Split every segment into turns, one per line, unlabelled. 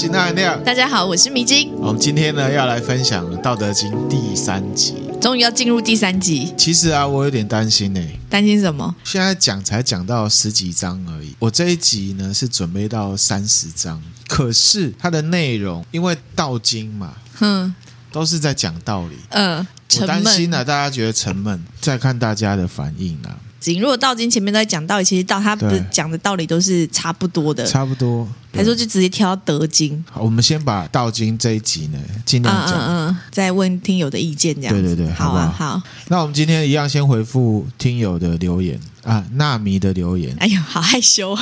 行那量。
大家好，我是迷津。
我们今天呢要来分享《道德经》第三集，
终于要进入第三集。
其实啊，我有点担心呢。
担心什么？
现在讲才讲到十几章而已。我这一集呢是准备到三十章，可是它的内容因为道经嘛，哼，都是在讲道理。嗯、呃，我担心呢、啊，大家觉得沉闷。再看大家的反应啊。
如果道经前面在讲道理，其实道他不是讲的道理都是差不多的，
差不多。
还说就直接挑德经。
好，我们先把道经这一集呢尽量讲，
嗯嗯，再问听友的意见，这样。
对对对，好啊好，好。那我们今天一样先回复听友的留言啊，纳迷的留言。
哎呦，好害羞。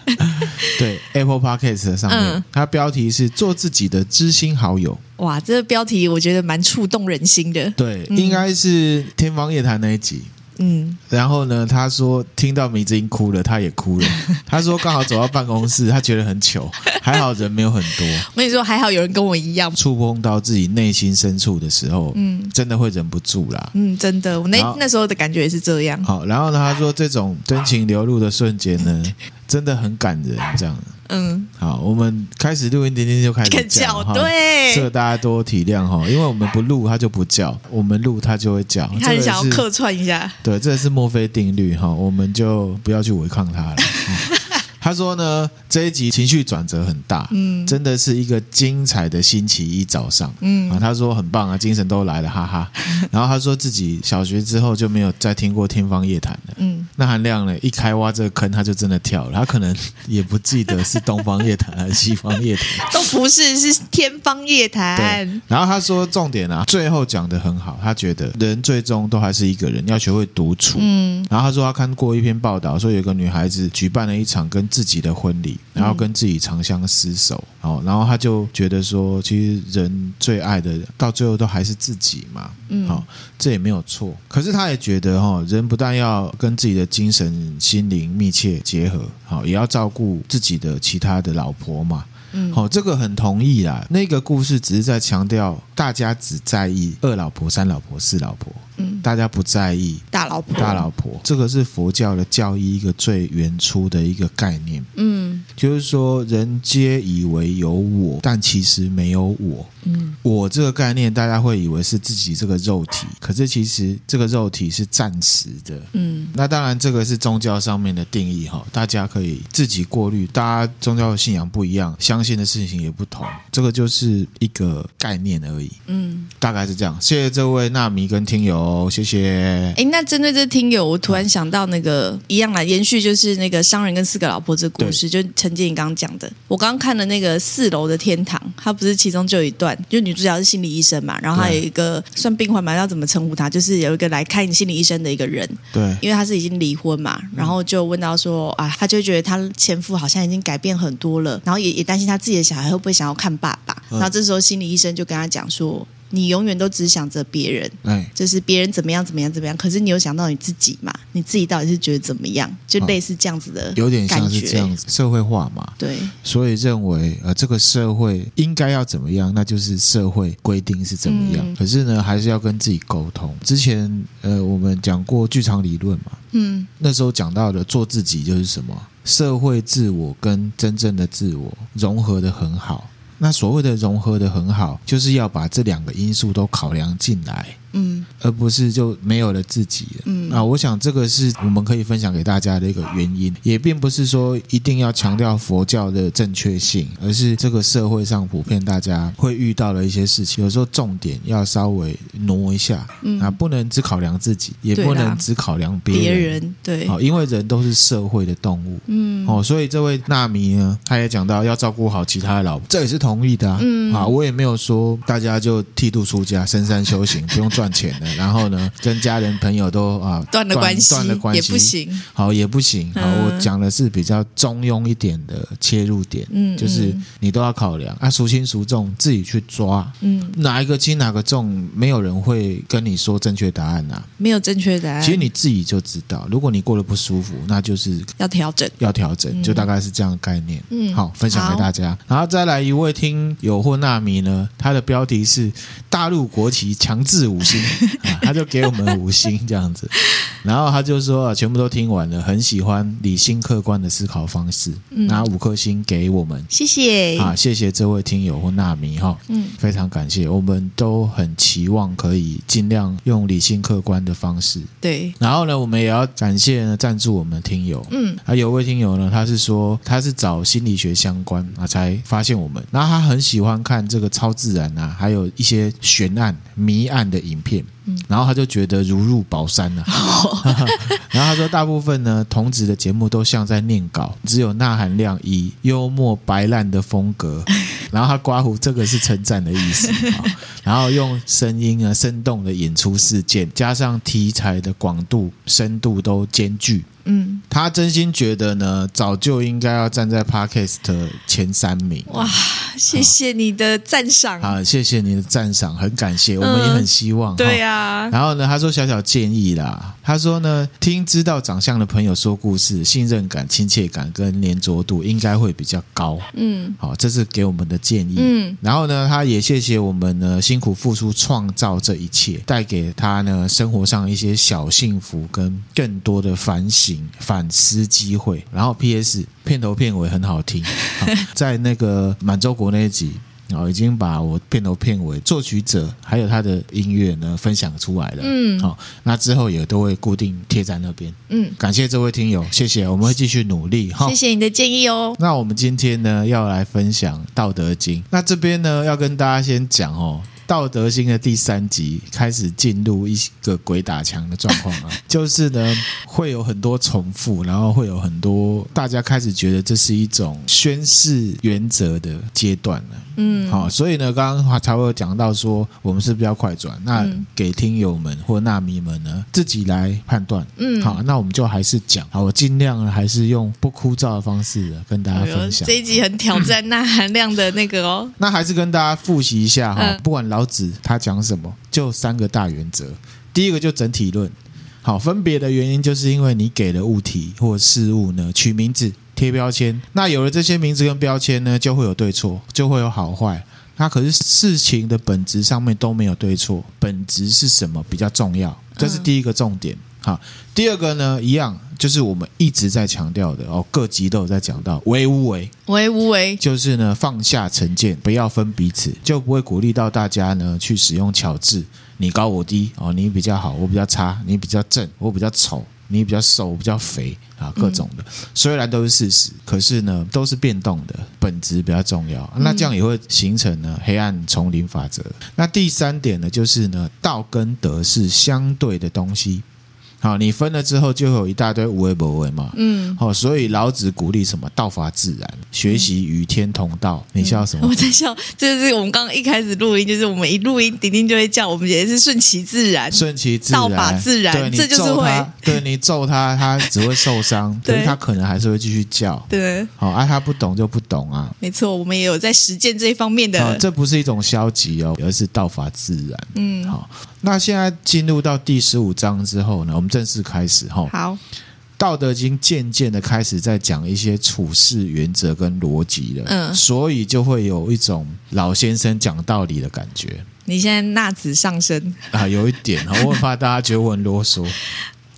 对，Apple Podcast 上面，嗯、它标题是“做自己的知心好友”。
哇，这个标题我觉得蛮触动人心的。
对，嗯、应该是天方夜谭那一集。嗯，然后呢？他说听到迷津哭了，他也哭了。他说刚好走到办公室，他觉得很糗，还好人没有很多。
我跟你说，还好有人跟我一样，
触碰到自己内心深处的时候，嗯，真的会忍不住啦。
嗯，真的，我那那时候的感觉也是这样。
好，然后呢？他说这种真情流露的瞬间呢，真的很感人，这样。嗯，好，我们开始录音，今天就开始叫，
叫对，
这个大家多体谅哈，因为我们不录它就不叫，我们录它就会叫。
他很想要客串一下，
对，这是墨菲定律哈，我们就不要去违抗它了。他说呢，这一集情绪转折很大，嗯，真的是一个精彩的星期一早上，嗯啊，他说很棒啊，精神都来了，哈哈。然后他说自己小学之后就没有再听过天方夜谭了，嗯，那韩亮呢，一开挖这个坑，他就真的跳了，他可能也不记得是东方夜谭还是西方夜谭，
都不是，是天方夜谭。
对。然后他说重点啊，最后讲的很好，他觉得人最终都还是一个人，要学会独处，嗯。然后他说他看过一篇报道，说有个女孩子举办了一场跟自己的婚礼，然后跟自己长相厮守，哦，然后他就觉得说，其实人最爱的，到最后都还是自己嘛，嗯，好，这也没有错。可是他也觉得，哈，人不但要跟自己的精神、心灵密切结合，好，也要照顾自己的其他的老婆嘛。嗯，好，这个很同意啦。那个故事只是在强调，大家只在意二老婆、三老婆、四老婆，嗯，大家不在意
大老婆。
大老婆，这个是佛教的教义一个最原初的一个概念。嗯，就是说，人皆以为有我，但其实没有我。嗯，我这个概念，大家会以为是自己这个肉体，可是其实这个肉体是暂时的。嗯，那当然，这个是宗教上面的定义哈，大家可以自己过滤。大家宗教的信仰不一样，相信的事情也不同，这个就是一个概念而已。嗯，大概是这样。谢谢这位纳米跟听友，谢谢。
哎，那针对这听友，我突然想到那个一样来延续，就是那个商人跟四个老婆这个故事，就陈建你刚刚讲的。我刚刚看的那个四楼的天堂，它不是其中就有一段。就女主角是心理医生嘛，然后还有一个算病患嘛，要怎么称呼他？就是有一个来看心理医生的一个人，
对，
因为他是已经离婚嘛，然后就问到说啊，他就觉得他前夫好像已经改变很多了，然后也也担心他自己的小孩会不会想要看爸爸，然后这时候心理医生就跟他讲说。你永远都只想着别人，哎，就是别人怎么样怎么样怎么样，可是你有想到你自己嘛？你自己到底是觉得怎么样？就类似这样子的，
有点像是这样子社会化嘛？
对，
所以认为呃，这个社会应该要怎么样，那就是社会规定是怎么样。嗯、可是呢，还是要跟自己沟通。之前呃，我们讲过剧场理论嘛，嗯，那时候讲到的做自己就是什么？社会自我跟真正的自我融合的很好。那所谓的融合的很好，就是要把这两个因素都考量进来。嗯，而不是就没有了自己了。嗯啊，我想这个是我们可以分享给大家的一个原因，也并不是说一定要强调佛教的正确性，而是这个社会上普遍大家会遇到的一些事情，有时候重点要稍微挪一下。嗯啊，不能只考量自己，也不能只考量别人。别人对，好，因为人都是社会的动物。嗯哦，所以这位纳米呢，他也讲到要照顾好其他的老婆，这也是同意的啊。嗯啊，我也没有说大家就剃度出家、深山修行，不用赚。赚钱的，然后呢，跟家人朋友都啊
断了关系，
断了关系也不行，好也不行。好，我讲的是比较中庸一点的切入点，嗯，就是你都要考量啊，孰轻孰重，自己去抓，嗯，哪一个轻哪个重，没有人会跟你说正确答案呐，
没有正确答案，
其实你自己就知道。如果你过得不舒服，那就是
要调整，
要调整，就大概是这样的概念。嗯，好，分享给大家，然后再来一位听友或纳米呢，他的标题是“大陆国旗强制五星”，啊，他就给我们五星这样子。然后他就说啊，全部都听完了，很喜欢理性客观的思考方式，拿五颗星给我们，
谢谢
啊，谢谢这位听友或纳米哈，嗯，非常感谢，我们都很期望可以尽量用理性客观的方式，
对。
然后呢，我们也要感谢呢赞助我们的听友，嗯，啊，有位听友呢，他是说他是找心理学相关啊才发现我们，然后他很喜欢看这个超自然啊，还有一些悬案、谜案的影片。然后他就觉得如入宝山了，然后他说，大部分呢同质的节目都像在念稿，只有呐喊量以幽默白烂的风格，然后他刮胡这个是称赞的意思，然后用声音啊生动的演出事件，加上题材的广度深度都兼具。嗯，他真心觉得呢，早就应该要站在 Podcast 前三名。
哇，谢谢你的赞赏。
啊，谢谢你的赞赏，很感谢，我们也很希望。
对呀。
然后呢，他说小小建议啦，他说呢，听知道长相的朋友说故事，信任感、亲切感跟黏着度应该会比较高。嗯，好，这是给我们的建议。嗯，然后呢，他也谢谢我们呢辛苦付出创造这一切，带给他呢生活上一些小幸福跟更多的反省。反思机会，然后 P.S. 片头片尾很好听，好 在那个满洲国那一集，然后已经把我片头片尾作曲者还有他的音乐呢分享出来了，嗯，好，那之后也都会固定贴在那边，嗯，感谢这位听友，谢谢，我们会继续努力，哈，
谢谢你的建议哦。
那我们今天呢要来分享《道德经》，那这边呢要跟大家先讲哦。道德经的第三集开始进入一个鬼打墙的状况啊，就是呢会有很多重复，然后会有很多大家开始觉得这是一种宣誓原则的阶段了。嗯，好，所以呢，刚刚才会讲到说，我们是不是要快转？那给听友们或纳米们呢自己来判断。嗯，好，那我们就还是讲，好，我尽量还是用不枯燥的方式跟大家分享。
这一集很挑战钠含量的那个哦。
那还是跟大家复习一下哈，不管。老子他讲什么？就三个大原则。第一个就整体论，好，分别的原因就是因为你给了物体或事物呢取名字、贴标签。那有了这些名字跟标签呢，就会有对错，就会有好坏。那可是事情的本质上面都没有对错，本质是什么比较重要？这是第一个重点。好，第二个呢，一样就是我们一直在强调的哦，各级都有在讲到为无为，
为无为。
就是呢放下成见，不要分彼此，就不会鼓励到大家呢去使用巧智，你高我低哦，你比较好，我比较差，你比较正，我比较丑，你比较瘦，我比较肥啊，各种的，虽然都是事实，可是呢都是变动的，本质比较重要，那这样也会形成呢黑暗丛林法则。那第三点呢，就是呢道跟德是相对的东西。好，你分了之后就有一大堆无为不为嘛。嗯，好，所以老子鼓励什么？道法自然，学习与天同道。嗯、你笑什么？
我在笑，就是我们刚刚一开始录音，就是我们一录音，丁丁就会叫我们，也是顺其自然，
顺其自然，
道法自然。对，这就是会。
对，你揍他，他只会受伤，对，他可能还是会继续叫。
对，
好，啊，他不懂就不懂啊。
没错，我们也有在实践这一方面的。
这不是一种消极哦，而是道法自然。嗯，好。那现在进入到第十五章之后呢，我们正式开始哈。
好，《
道德经》渐渐的开始在讲一些处事原则跟逻辑了，嗯，所以就会有一种老先生讲道理的感觉。
你现在纳子上身
啊，有一点，我很怕大家觉得我很啰嗦。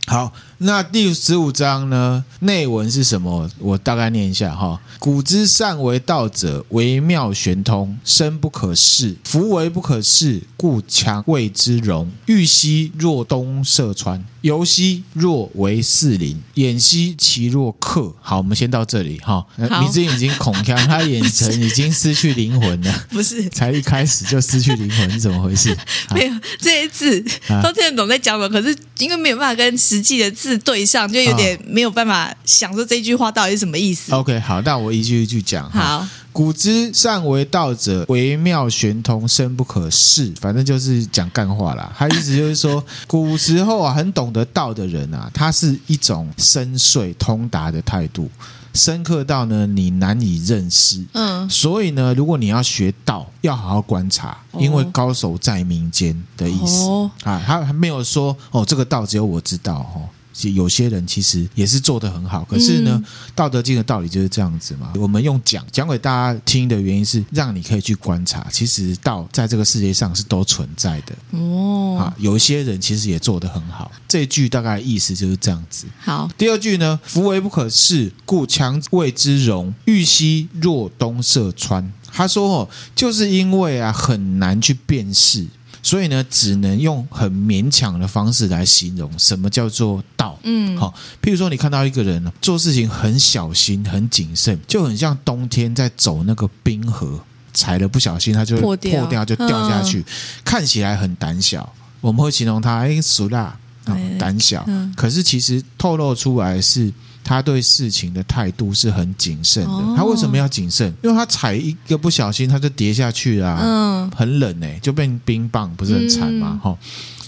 好。那第十五章呢？内文是什么？我大概念一下哈。古之善为道者，微妙玄通，深不可视。夫为不可视，故强谓之容。豫兮若东涉川，游兮若为四邻，偃兮其若客。好，我们先到这里哈。你自己已经恐腔，他眼神已经失去灵魂了。
不是，
才一开始就失去灵魂，是怎么回事？
没有这些字都听得懂在讲什么，可是因为没有办法跟实际的字。字对上就有点没有办法想说这句话到底是什么意思。
OK，好，那我一句一句讲。
好，
古之善为道者，惟妙玄通，深不可视。反正就是讲干话啦。他意思就是说，古时候啊，很懂得道的人啊，他是一种深邃通达的态度，深刻到呢你难以认识。嗯，所以呢，如果你要学道，要好好观察，因为高手在民间的意思。哦，啊，他还没有说哦，这个道只有我知道哦。有些人其实也是做得很好。可是呢，嗯、道德经的道理就是这样子嘛。我们用讲讲给大家听的原因是，让你可以去观察，其实道在这个世界上是都存在的。哦，啊，有一些人其实也做得很好。这句大概意思就是这样子。
好，
第二句呢，夫唯不可视，故强谓之容。玉溪若东涉川。他说：“哦，就是因为啊很难去辨识，所以呢，只能用很勉强的方式来形容什么叫做道。嗯，好，譬如说你看到一个人做事情很小心、很谨慎，就很像冬天在走那个冰河，踩了不小心他就破掉，破掉就掉下去，嗯、看起来很胆小。我们会形容他哎，俗辣啊，胆小。嗯、可是其实透露出来是。”他对事情的态度是很谨慎的。他为什么要谨慎？因为他踩一个不小心，他就跌下去了。嗯，很冷哎，就变冰棒，不是很惨吗？哈，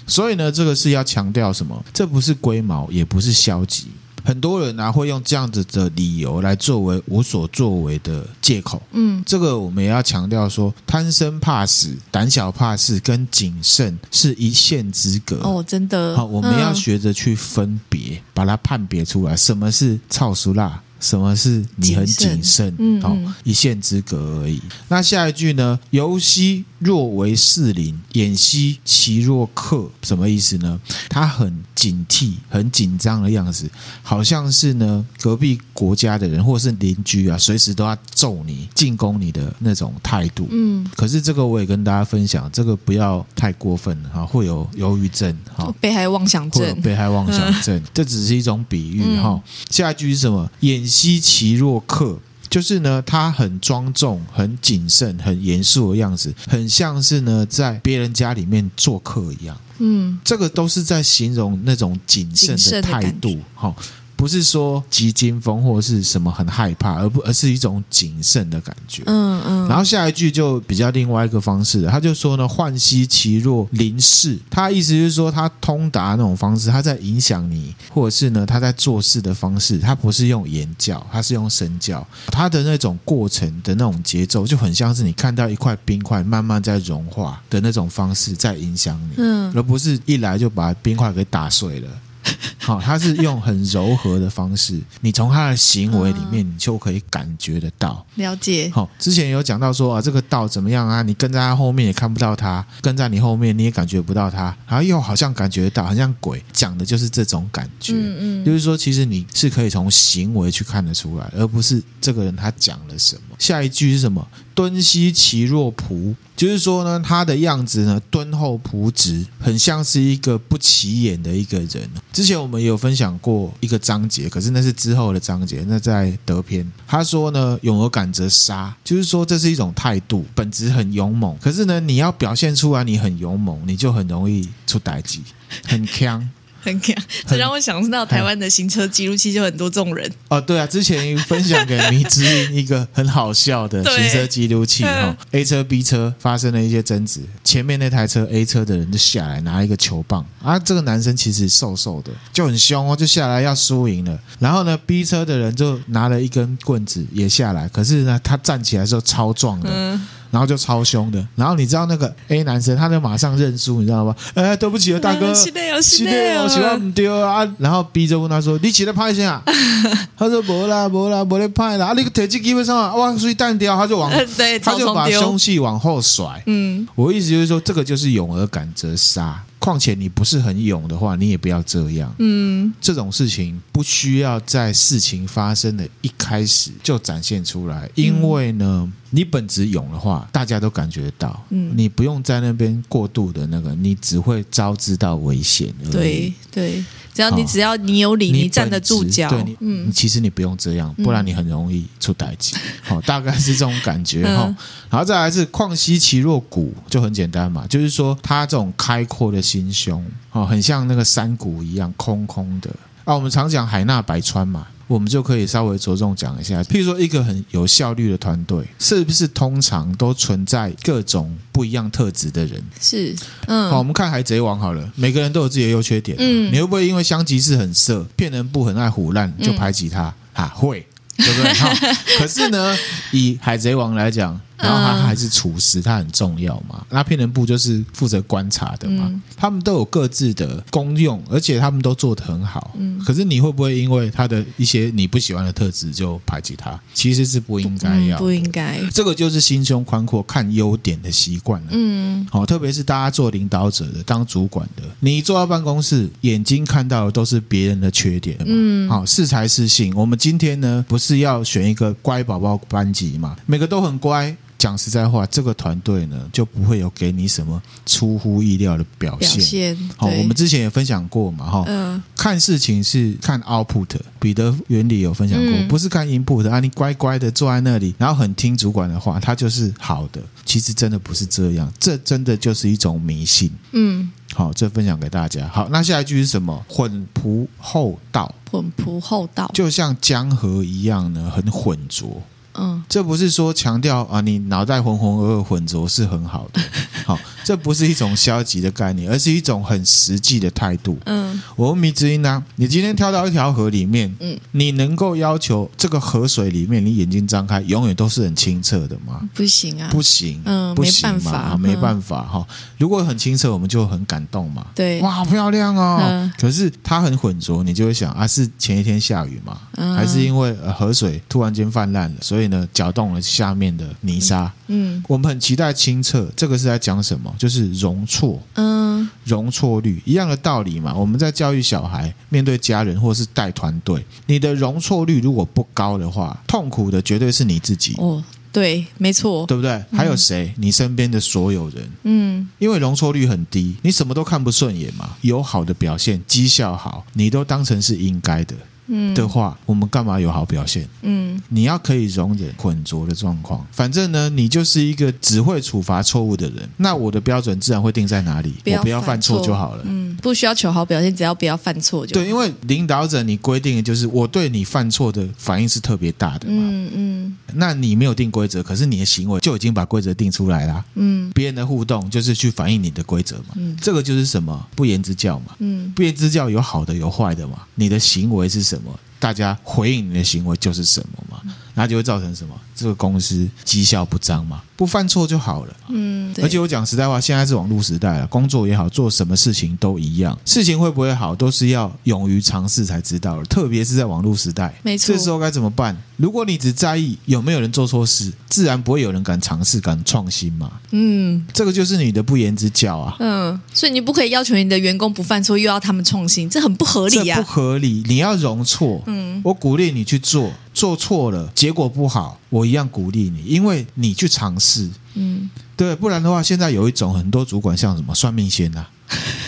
所以呢，这个是要强调什么？这不是龟毛，也不是消极。很多人啊会用这样子的理由来作为无所作为的借口。嗯，这个我们也要强调说，贪生怕死、胆小怕事跟谨慎是一线之隔。
哦，真的。
好，我们要学着去分别，把它判别出来，什么是臭俗辣。什么是你很谨慎？嗯，好，一线之隔而已。那下一句呢？游兮若为士林，偃兮其若客。什么意思呢？他很警惕、很紧张的样子，好像是呢隔壁国家的人或是邻居啊，随时都要揍你、进攻你的那种态度。嗯，可是这个我也跟大家分享，这个不要太过分哈，会有忧郁症哈，
被害妄想症，
被害妄想症，这只是一种比喻哈。下一句是什么？偃兮其若客，就是呢，他很庄重、很谨慎、很严肃的样子，很像是呢在别人家里面做客一样。嗯，这个都是在形容那种谨慎的态度。哈。不是说急惊风或者是什么很害怕，而不而是一种谨慎的感觉。嗯嗯。然后下一句就比较另外一个方式了，他就说呢，涣兮其若临事。他意思就是说，他通达那种方式，他在影响你，或者是呢，他在做事的方式，他不是用言教，他是用身教。他的那种过程的那种节奏，就很像是你看到一块冰块慢慢在融化的那种方式，在影响你，嗯，而不是一来就把冰块给打碎了。好，他是用很柔和的方式，你从他的行为里面，你就可以感觉得到。
了解。
好，之前有讲到说啊，这个道怎么样啊？你跟在他后面也看不到他，跟在你后面你也感觉不到他，然后又好像感觉得到，好像鬼。讲的就是这种感觉。嗯嗯。就是说，其实你是可以从行为去看得出来，而不是这个人他讲了什么。下一句是什么？敦兮其若朴，就是说呢，他的样子呢，敦厚朴直，很像是一个不起眼的一个人。之前我们有分享过一个章节，可是那是之后的章节，那在德篇。他说呢，勇而敢则杀，就是说这是一种态度，本质很勇猛，可是呢，你要表现出来你很勇猛，你就很容易出代志，很锵。
很强，这让我想到台湾的行车记录器就很多这种人
哦。对啊，之前分享给迷之音一个很好笑的 行车记录器哈，A 车 B 车发生了一些争执，前面那台车 A 车的人就下来拿一个球棒啊，这个男生其实瘦瘦的，就很凶哦，就下来要输赢了。然后呢，B 车的人就拿了一根棍子也下来，可是呢，他站起来的时候超壮的。嗯然后就超凶的，然后你知道那个 A 男生，他就马上认输，你知道吗？哎，对不起啊，大哥，
是的哦，是的哦，
喜欢不丢啊。然后 B 就问他说：“你起来拍一下啊？” 他说：“不啦，不啦，不得拍啦。”啊，那个腿基本上啊，哇，所以弹掉，他就往，
对，
他就把凶器往后甩。嗯，我意思就是说，这个就是勇而敢则杀。况且你不是很勇的话，你也不要这样。嗯，这种事情不需要在事情发生的一开始就展现出来，因为呢，嗯、你本质勇的话，大家都感觉得到。嗯，你不用在那边过度的那个，你只会招致到危险。
对对。只要你只要你有理，你站得住脚，
对，嗯，其实你不用这样，不然你很容易出代志。好，大概是这种感觉哈。然后再来是旷兮其若谷，就很简单嘛，就是说他这种开阔的心胸，哦，很像那个山谷一样空空的。啊，我们常讲海纳百川嘛。我们就可以稍微着重讲一下，譬如说一个很有效率的团队，是不是通常都存在各种不一样特质的人？
是，嗯，
好，我们看海贼王好了，每个人都有自己的优缺点，嗯，你会不会因为香吉士很色，骗人不很爱胡乱，就排挤他？啊，会，对不对？好，可是呢，以海贼王来讲。然后他还是厨师，他很重要嘛。那骗人部就是负责观察的嘛。嗯、他们都有各自的功用，而且他们都做得很好。嗯，可是你会不会因为他的一些你不喜欢的特质就排挤他？其实是不应该要，
不，嗯、不应该。
这个就是心胸宽阔、看优点的习惯了。嗯，好，特别是大家做领导者的、当主管的，你坐到办公室，眼睛看到的都是别人的缺点嘛。嗯，好，是才是性。我们今天呢，不是要选一个乖宝宝班级嘛？每个都很乖。讲实在话，这个团队呢就不会有给你什么出乎意料的表现。好，我们之前也分享过嘛，哈、呃，看事情是看 output，彼得原理有分享过，嗯、不是看 input 啊。你乖乖的坐在那里，然后很听主管的话，他就是好的。其实真的不是这样，这真的就是一种迷信。嗯，好，这分享给大家。好，那下一句是什么？混朴厚道，
混朴厚道，
就像江河一样呢，很浑浊。嗯，这不是说强调啊，你脑袋浑浑噩噩、混浊是很好的，好，这不是一种消极的概念，而是一种很实际的态度。嗯，我问迷之音呢，你今天跳到一条河里面，嗯，你能够要求这个河水里面，你眼睛张开，永远都是很清澈的吗？
不行啊，
不行，嗯，不行嘛，没办法，没办法哈。如果很清澈，我们就很感动嘛。对，哇，好漂亮哦。可是它很浑浊，你就会想啊，是前一天下雨吗？还是因为河水突然间泛滥了，所以呢，搅动了下面的泥沙。嗯，我们很期待清澈，这个是在讲什么？就是容错。嗯，容错率一样的道理嘛。我们在教育小孩，面对家人或是带团队，你的容错率如果不高的话，痛苦的绝对是你自己。哦，
对，没错，
对不对？还有谁？你身边的所有人。嗯，因为容错率很低，你什么都看不顺眼嘛。有好的表现，绩效好，你都当成是应该的。嗯的话，我们干嘛有好表现？嗯，你要可以容忍混浊的状况。反正呢，你就是一个只会处罚错误的人。那我的标准自然会定在哪里？不我不要犯错就好了。
嗯，不需要求好表现，只要不要犯错就好。
对，因为领导者你规定的就是我对你犯错的反应是特别大的嘛。嗯嗯。那你没有定规则，可是你的行为就已经把规则定出来了。嗯。别人的互动就是去反映你的规则嘛。嗯。这个就是什么？不言之教嘛。嗯。不言之教有好的有坏的嘛。你的行为是什么？大家回应你的行为就是什么嘛？那就会造成什么？这个公司绩效不彰嘛？不犯错就好了。嗯，而且我讲实在话，现在是网络时代了，工作也好，做什么事情都一样。事情会不会好，都是要勇于尝试才知道的。特别是在网络时代，没错。这时候该怎么办？如果你只在意有没有人做错事，自然不会有人敢尝试、敢创新嘛。嗯，这个就是你的不言之教啊。嗯，
所以你不可以要求你的员工不犯错，又要他们创新，这很不合理啊。
这不合理，你要容错。嗯，我鼓励你去做，做错了结果不好，我一样鼓励你，因为你去尝试。嗯，对，不然的话，现在有一种很多主管像什么算命仙呐、啊，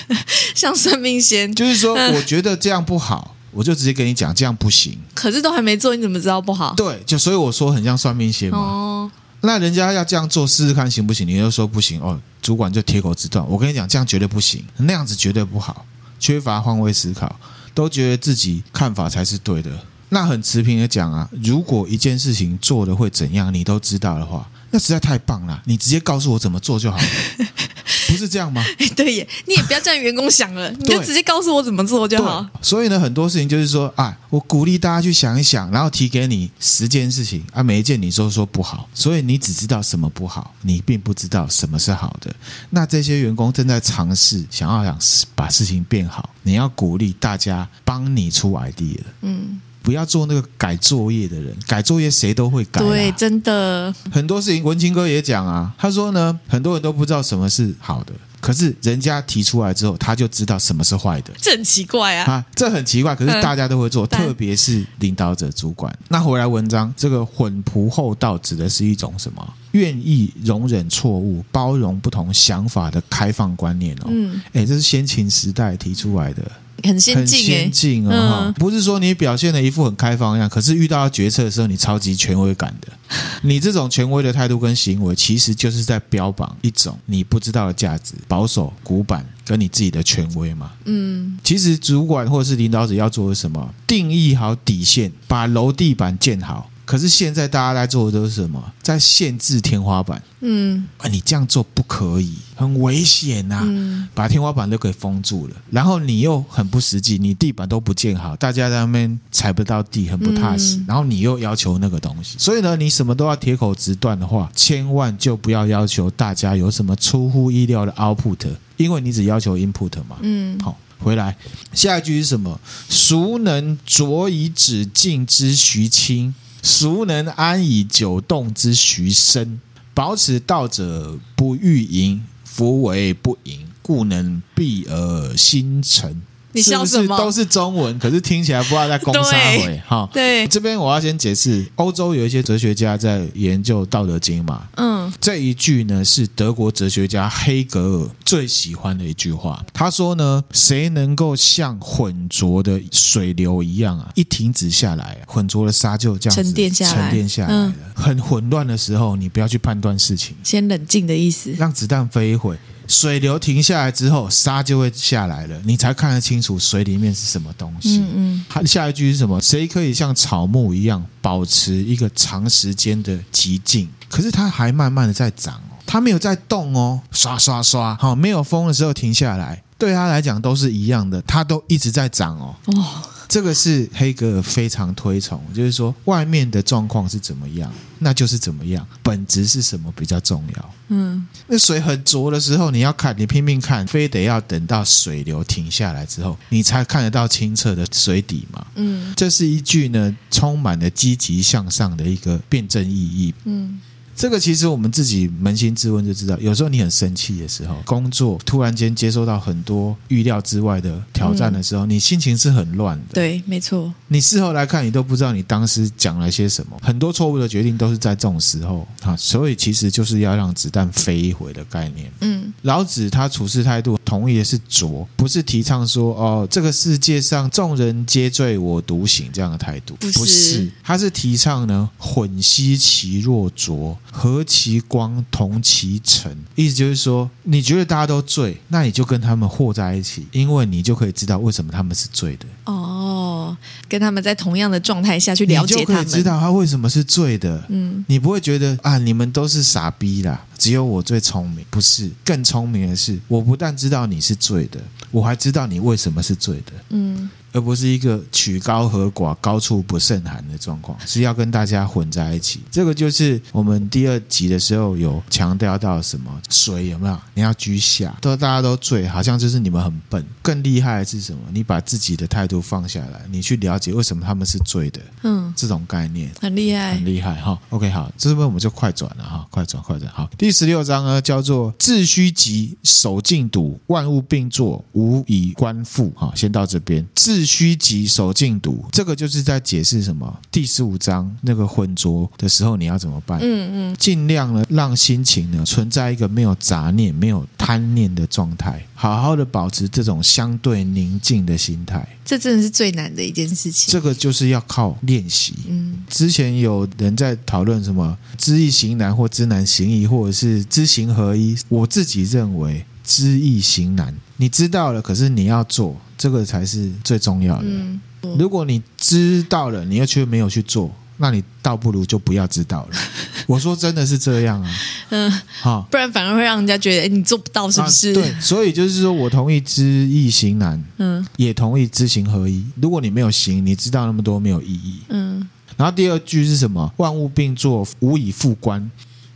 像算命仙，
就是说，我觉得这样不好，我就直接跟你讲这样不行。
可是都还没做，你怎么知道不好？
对，就所以我说很像算命仙嘛。哦，那人家要这样做试试看行不行？你又说不行哦，主管就铁口直断。我跟你讲，这样绝对不行，那样子绝对不好，缺乏换位思考。都觉得自己看法才是对的，那很持平的讲啊，如果一件事情做的会怎样，你都知道的话，那实在太棒了，你直接告诉我怎么做就好了。不是这样吗？
对耶，你也不要这样员工想了，你就直接告诉我怎么做就好。
所以呢，很多事情就是说啊，我鼓励大家去想一想，然后提给你十件事情啊，每一件你都说不好，所以你只知道什么不好，你并不知道什么是好的。那这些员工正在尝试想要想把事情变好，你要鼓励大家帮你出 idea。嗯。不要做那个改作业的人，改作业谁都会改。
对，真的
很多事情，文清哥也讲啊，他说呢，很多人都不知道什么是好的，可是人家提出来之后，他就知道什么是坏的。
这很奇怪啊！啊，
这很奇怪，可是大家都会做，嗯、特别是领导者、主管。那回来文章，这个混仆厚道指的是一种什么？愿意容忍错误、包容不同想法的开放观念哦。嗯，哎，这是先秦时代提出来的。
很先进，
先进哦！嗯、不是说你表现的一副很开放一样，可是遇到决策的时候，你超级权威感的。你这种权威的态度跟行为，其实就是在标榜一种你不知道的价值，保守、古板，跟你自己的权威嘛。嗯，其实主管或者是领导者要做的什么？定义好底线，把楼地板建好。可是现在大家在做的都是什么？在限制天花板。嗯，啊，你这样做不可以，很危险呐、啊。嗯，把天花板都给封住了，然后你又很不实际，你地板都不建好，大家在那边踩不到地，很不踏实。嗯、然后你又要求那个东西，所以呢，你什么都要铁口直断的话，千万就不要要求大家有什么出乎意料的 output，因为你只要求 input 嘛。嗯，好。回来，下一句是什么？孰能浊以止静之徐清？孰能安以久动之徐生？保此道者不欲盈，夫为不盈，故能蔽而心成。
你笑什么？
是不是都是中文，可是听起来不知道在攻啥回哈。
对，
这边我要先解释，欧洲有一些哲学家在研究《道德经》嘛。嗯，这一句呢是德国哲学家黑格尔最喜欢的一句话。他说呢，谁能够像浑浊的水流一样啊，一停止下来，浑浊的沙就这样
沉淀下来，
沉淀下来了。嗯，很混乱的时候，你不要去判断事情，
先冷静的意思，
让子弹飞一会。水流停下来之后，沙就会下来了，你才看得清楚水里面是什么东西。嗯嗯。它下一句是什么？谁可以像草木一样保持一个长时间的寂静？可是它还慢慢的在长哦，它没有在动哦，刷刷刷，好，没有风的时候停下来，对它来讲都是一样的，它都一直在长哦。哦。这个是黑格尔非常推崇，就是说外面的状况是怎么样，那就是怎么样，本质是什么比较重要。嗯，那水很浊的时候，你要看，你拼命看，非得要等到水流停下来之后，你才看得到清澈的水底嘛。嗯，这是一句呢，充满了积极向上的一个辩证意义。嗯。这个其实我们自己扪心自问就知道，有时候你很生气的时候，工作突然间接收到很多预料之外的挑战的时候，嗯、你心情是很乱的。
对，没错。
你事后来看，你都不知道你当时讲了些什么，很多错误的决定都是在这种时候啊。所以其实就是要让子弹飞一回的概念。嗯，老子他处事态度同意的是浊，不是提倡说哦，这个世界上众人皆醉我独醒这样的态度，不是，不是，他是提倡呢，混兮其若浊。和其光，同其尘，意思就是说，你觉得大家都醉，那你就跟他们和在一起，因为你就可以知道为什么他们是醉的。
哦，跟他们在同样的状态下去了解他们，你就可以
知道他为什么是醉的。嗯，你不会觉得啊，你们都是傻逼啦，只有我最聪明。不是，更聪明的是，我不但知道你是醉的，我还知道你为什么是醉的。嗯。而不是一个曲高和寡、高处不胜寒的状况，是要跟大家混在一起。这个就是我们第二集的时候有强调到什么水有没有？你要居下，都大家都醉，好像就是你们很笨。更厉害的是什么？你把自己的态度放下来，你去了解为什么他们是醉的。嗯，这种概念
很厉害，很
厉害哈。OK，好，这边我们就快转了哈，快转快转。好，第十六章呢叫做致虚极，守静笃，万物并作，无以观复。好，先到这边。致虚极，守静笃，这个就是在解释什么？第十五章那个浑浊的时候，你要怎么办？嗯嗯，尽量呢，让心情呢存在一个没有杂念、没有贪念的状态，好好的保持这种相对宁静的心态。
这真的是最难的一件事情。
这个就是要靠练习。嗯，之前有人在讨论什么知易行难，或知难行易，或者是知行合一。我自己认为知易行难，你知道了，可是你要做。这个才是最重要的。嗯，如果你知道了，你又却没有去做，那你倒不如就不要知道了。我说真的是这样啊。嗯，好，
不然反而会让人家觉得你做不到，是不是？啊，
对，所以就是说我同意知易行难，嗯，也同意知行合一。如果你没有行，你知道那么多没有意义。嗯，然后第二句是什么？万物并作，无以复观。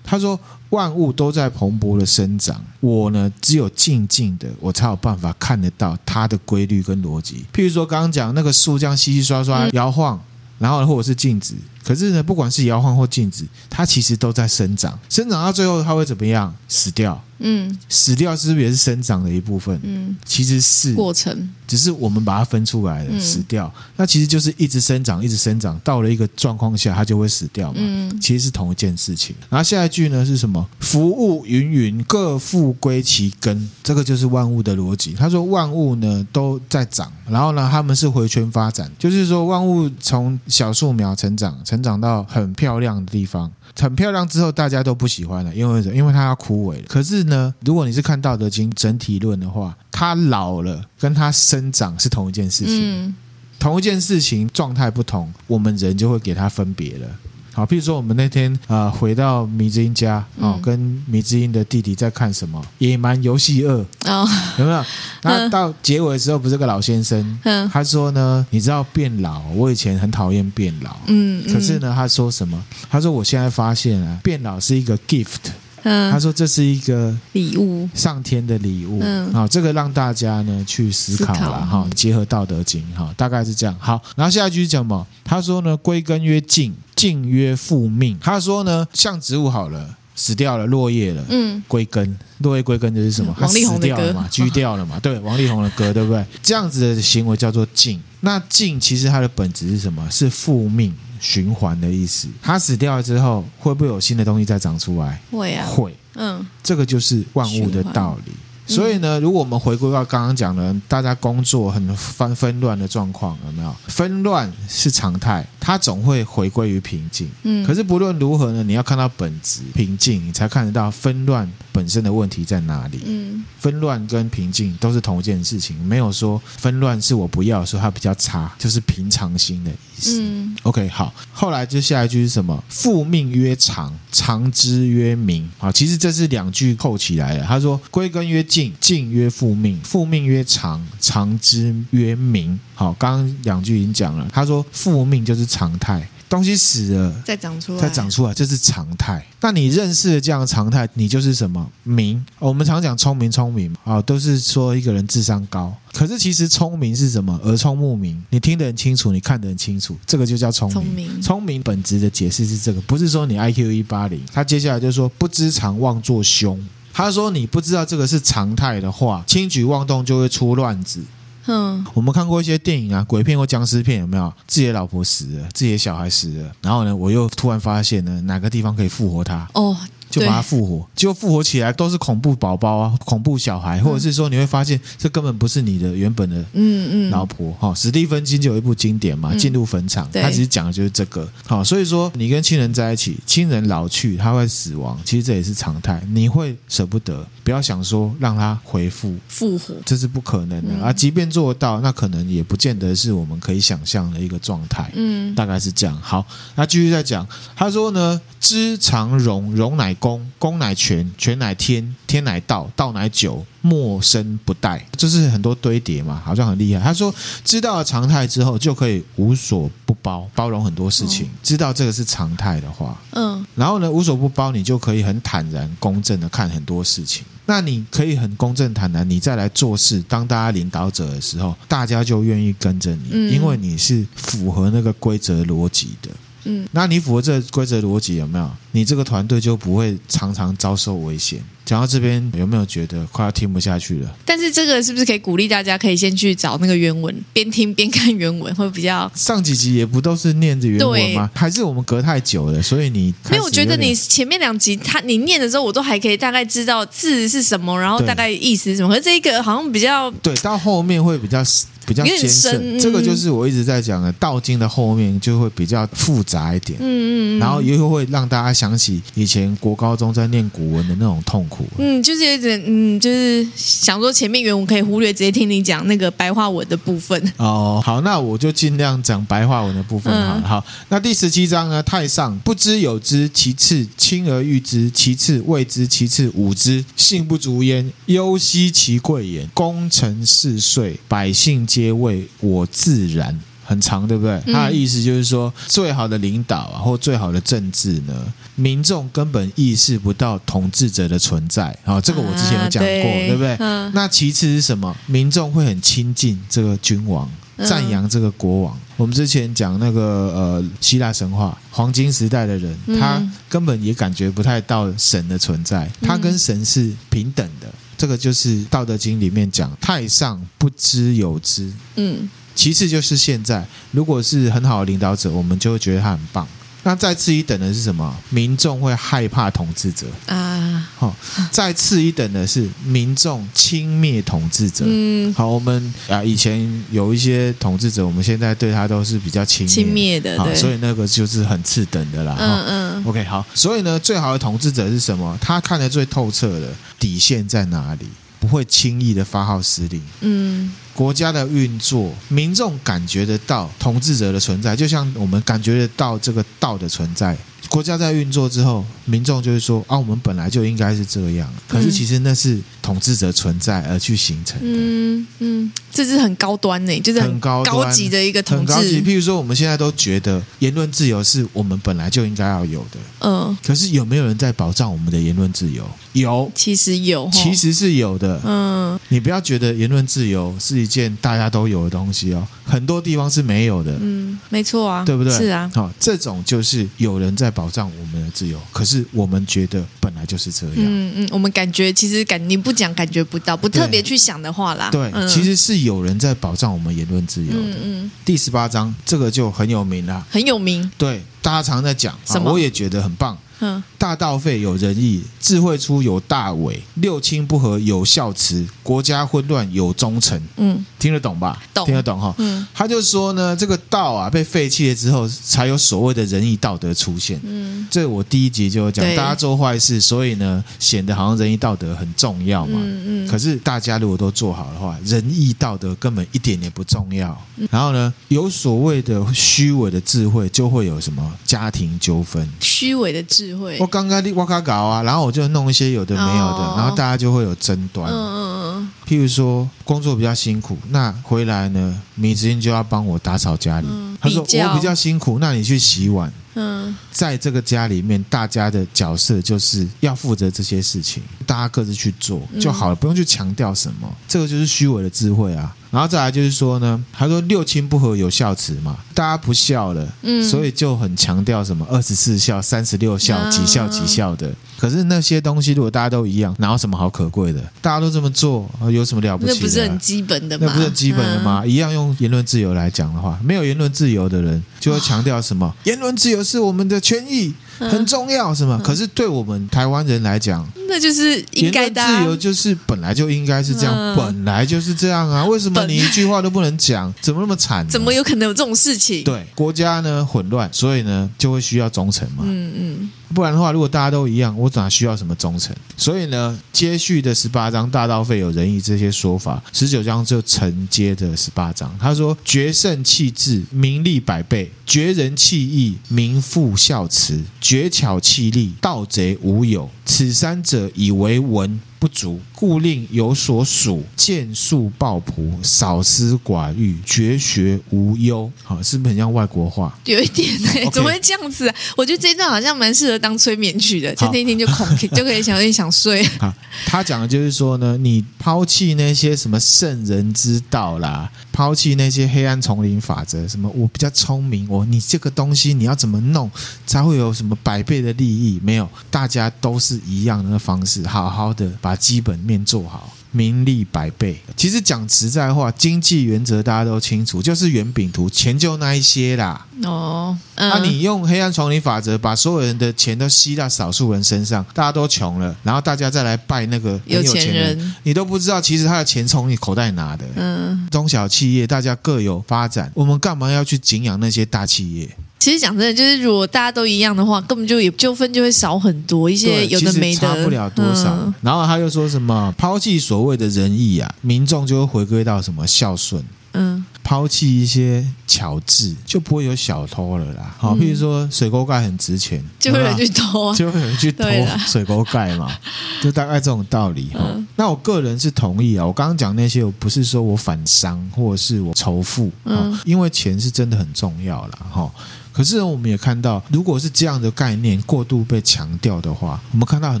他说。万物都在蓬勃的生长，我呢只有静静的，我才有办法看得到它的规律跟逻辑。譬如说刚刚讲那个树这样稀稀刷刷摇晃，然后或者是静止，可是呢，不管是摇晃或静止，它其实都在生长，生长到最后它会怎么样？死掉。嗯，死掉是不是也是生长的一部分？嗯，其实是
过程，
只是我们把它分出来了。死掉，那其实就是一直生长，一直生长，到了一个状况下，它就会死掉嘛。嗯，其实是同一件事情。然后下一句呢是什么？服务云云，各复归其根。这个就是万物的逻辑。他说万物呢都在长，然后呢他们是回圈发展，就是说万物从小树苗成长，成长到很漂亮的地方。很漂亮之后，大家都不喜欢了，因为什么？因为它要枯萎了。可是呢，如果你是看《道德经》整体论的话，它老了跟它生长是同一件事情，嗯、同一件事情状态不同，我们人就会给它分别了。好，譬如说我们那天啊、呃、回到迷之音家，哦，跟迷之音的弟弟在看什么《野蛮游戏二》哦，有没有？那到结尾的时候，不是个老先生，嗯，他说呢，你知道变老，我以前很讨厌变老，嗯，可是呢，他说什么？他说我现在发现啊，变老是一个 gift。嗯，他说这是一个礼物，上天的礼物。嗯，好，这个让大家呢去思考了哈，结合《道德经》哈，大概是这样。好，然后下一句是讲什么？他说呢，归根曰静，静曰复命。他说呢，像植物好了，死掉了，落叶了，嗯，归根，落叶归根就是什么？它死掉了嘛，居 掉了嘛。对，王力宏的歌，对不对？这样子的行为叫做静。那静其实它的本质是什么？是复命。循环的意思，它死掉了之后，会不会有新的东西再长出来？会啊，会。嗯，这个就是万物的道理。所以呢，如果我们回归到刚刚讲的，大家工作很纷纷乱的状况，有没有？纷乱是常态，它总会回归于平静。嗯，可是不论如何呢，你要看到本质平静，你才看得到纷乱本身的问题在哪里。嗯，纷乱跟平静都是同一件事情，没有说纷乱是我不要说它比较差，就是平常心的意思。嗯，OK，好，后来就下一句是什么？复命曰长，长之曰明。好，其实这是两句扣起来的。他说归根曰静。静曰复命，复命曰常，常之曰明。好，刚刚两句已经讲了。他说复命就是常态，东西死了
再长出来，
再长出来，这是常态。那你认识了这样的常态，你就是什么明？我们常讲聪明，聪明啊，都是说一个人智商高。可是其实聪明是什么？耳聪目明，你听得很清楚，你看得很清楚，这个就叫聪明。聪明，聪明本质的解释是这个，不是说你 IQ 一八零。他接下来就说不知常，妄作凶。他说：“你不知道这个是常态的话，轻举妄动就会出乱子。”嗯，我们看过一些电影啊，鬼片或僵尸片，有没有？自己的老婆死了，自己的小孩死了，然后呢，我又突然发现呢，哪个地方可以复活他？哦。就把它复活，结果复活起来都是恐怖宝宝啊，恐怖小孩，或者是说你会发现这根本不是你的原本的嗯嗯老婆哈。史蒂芬金就有一部经典嘛，《进入坟场》，他其实讲的就是这个。好，所以说你跟亲人在一起，亲人老去，他会死亡，其实这也是常态，你会舍不得，不要想说让他回复复活，这是不可能的啊。即便做到，那可能也不见得是我们可以想象的一个状态。嗯，大概是这样。好，那继续再讲，他说呢，知常容，容乃。公公乃全，全乃天，天乃道，道乃久，莫生不殆。这是很多堆叠嘛，好像很厉害。他说，知道了常态之后，就可以无所不包，包容很多事情。嗯、知道这个是常态的话，嗯，然后呢，无所不包，你就可以很坦然、公正的看很多事情。那你可以很公正、坦然，你再来做事，当大家领导者的时候，大家就愿意跟着你，嗯、因为你是符合那个规则逻辑的。嗯，那你符合这个规则逻辑有没有？你这个团队就不会常常遭受危险。讲到这边，有没有觉得快要听不下去了？
但是这个是不是可以鼓励大家可以先去找那个原文，边听边看原文，会比较？
上几集也不都是念着原文吗？还是我们隔太久了，所以你
没有我觉得你前面两集他你念的时候，我都还可以大概知道字是什么，然后大概意思是什么。可是这一个好像比较
对，到后面会比较。比较艰深，这个就是我一直在讲的《道经》的后面就会比较复杂一点，嗯嗯，然后又会让大家想起以前国高中在念古文的那种痛苦，
嗯，就是有点，嗯，就是想说前面原文可以忽略，直接听你讲那个白话文的部分。
哦，好，那我就尽量讲白话文的部分好了。好，那第十七章呢？太上不知有之，其次亲而誉之，其次畏之，其次侮之，信不足焉，忧惜其贵也，功成事遂，百姓。皆谓我自然很长，对不对？他的意思就是说，最好的领导啊，或最好的政治呢，民众根本意识不到统治者的存在啊。这个我之前有讲过，对，对不对？那其次是什么？民众会很亲近这个君王，赞扬这个国王。我们之前讲那个呃，希腊神话黄金时代的人，他根本也感觉不太到神的存在，他跟神是平等的。这个就是《道德经》里面讲“太上不知有之”。嗯，其次就是现在，如果是很好的领导者，我们就会觉得他很棒。那再次一等的是什么？民众会害怕统治者啊。好，再次一等的是民众轻蔑统治者。嗯，好，我们啊以前有一些统治者，我们现在对他都是比较轻
轻蔑的，
好，所以那个就是很次等的啦。嗯嗯。OK，好，所以呢，最好的统治者是什么？他看得最透彻的底线在哪里？不会轻易的发号施令。嗯。国家的运作，民众感觉得到统治者的存在，就像我们感觉得到这个道的存在。国家在运作之后，民众就会说：“啊，我们本来就应该是这样。”可是其实那是统治者存在而去形成的。
嗯嗯，这是很高端呢，就是很高高级的一个统治。
很高级。譬如说，我们现在都觉得言论自由是我们本来就应该要有的。嗯。可是有没有人在保障我们的言论自由？有，
其实有，
其实是有的。嗯。你不要觉得言论自由是一件大家都有的东西哦，很多地方是没有的。
嗯，没错啊，
对不对？
是啊。
好，这种就是有人在保。障我们的自由，可是我们觉得本来就是这样。
嗯嗯，我们感觉其实感你不讲感觉不到，不特别去想的话啦。
对，嗯、其实是有人在保障我们言论自由的。嗯嗯，第十八章这个就很有名了，
很有名。
对，大家常常在讲，
什么？
我也觉得很棒。
嗯，
大道废有仁义，智慧出有大伪，六亲不和有孝慈，国家混乱有忠臣。嗯，听得懂吧？
懂，
听得懂哈。嗯，他就说呢，这个道啊被废弃了之后，才有所谓的仁义道德出现。嗯，这我第一集就有讲，大家做坏事，所以呢显得好像仁义道德很重要嘛。嗯嗯。可是大家如果都做好的话，仁义道德根本一点也不重要。然后呢，有所谓的虚伪的智慧，就会有什么家庭纠纷。
虚伪的智慧。
我刚刚的哇卡搞啊，然后我就弄一些有的没有的，哦、然后大家就会有争端。嗯嗯嗯。譬如说工作比较辛苦，那回来呢，米子英就要帮我打扫家里。嗯、他说我比较辛苦，那你去洗碗。嗯，在这个家里面，大家的角色就是要负责这些事情，大家各自去做就好了，不用去强调什么。这个就是虚伪的智慧啊。然后再来就是说呢，他说六亲不和有孝慈嘛，大家不孝了，嗯，所以就很强调什么二十四孝、三十六孝、几孝几孝的。可是那些东西如果大家都一样，哪有什么好可贵的？大家都这么做，有什么了不起的？
那不是很基本的吗？
那不是很基本的吗？一样用言论自由来讲的话，没有言论自由由的人就会强调什么？言论自由是我们的权益。很重要是吗？可是对我们台湾人来讲，
那就是应该的。
自由就是本来就应该是这样，本来就是这样啊！为什么你一句话都不能讲？怎么那么惨？
怎么有可能有这种事情？
对，国家呢混乱，所以呢就会需要忠诚嘛。嗯嗯。不然的话，如果大家都一样，我哪需要什么忠诚？所以呢，接续的十八章“大道废有仁义”这些说法，十九章就承接的十八章。他说：“决胜气质，名利百倍；绝人弃义，民复孝慈；绝巧弃利，盗贼无有。此三者，以为文。”不足，故令有所属；见素抱朴，少私寡欲，绝学无忧。好，是不是很像外国话？
有一点呢、欸，Okay 怎么会这样子、啊？我觉得这一段好像蛮适合当催眠曲的，就听一听就恐，好 就可以想有点想睡。
好，他讲的就是说呢，你抛弃那些什么圣人之道啦，抛弃那些黑暗丛林法则，什么我比较聪明，我你这个东西你要怎么弄才会有什么百倍的利益？没有，大家都是一样的方式，好好的把。把基本面做好，名利百倍。其实讲实在话，经济原则大家都清楚，就是圆饼图，钱就那一些啦。哦，那、嗯啊、你用黑暗丛林法则，把所有人的钱都吸到少数人身上，大家都穷了，然后大家再来拜那个很有钱人，有钱人你都不知道，其实他的钱从你口袋拿的。嗯，中小企业大家各有发展，我们干嘛要去敬仰那些大企业？
其实讲真的，就是如果大家都一样的话，根本就也纠纷就会少很多，一些有的没的，
差不了多少。嗯、然后他又说什么抛弃所谓的仁义啊，民众就会回归到什么孝顺。嗯，抛弃一些巧智，就不会有小偷了啦。好，譬如说水沟盖很值钱，
就会有人去偷，啊，
就会有人去偷水沟盖嘛，就大概这种道理。嗯、那我个人是同意啊。我刚刚讲那些，我不是说我反商或者是我仇富，嗯，因为钱是真的很重要了哈。可是我们也看到，如果是这样的概念过度被强调的话，我们看到很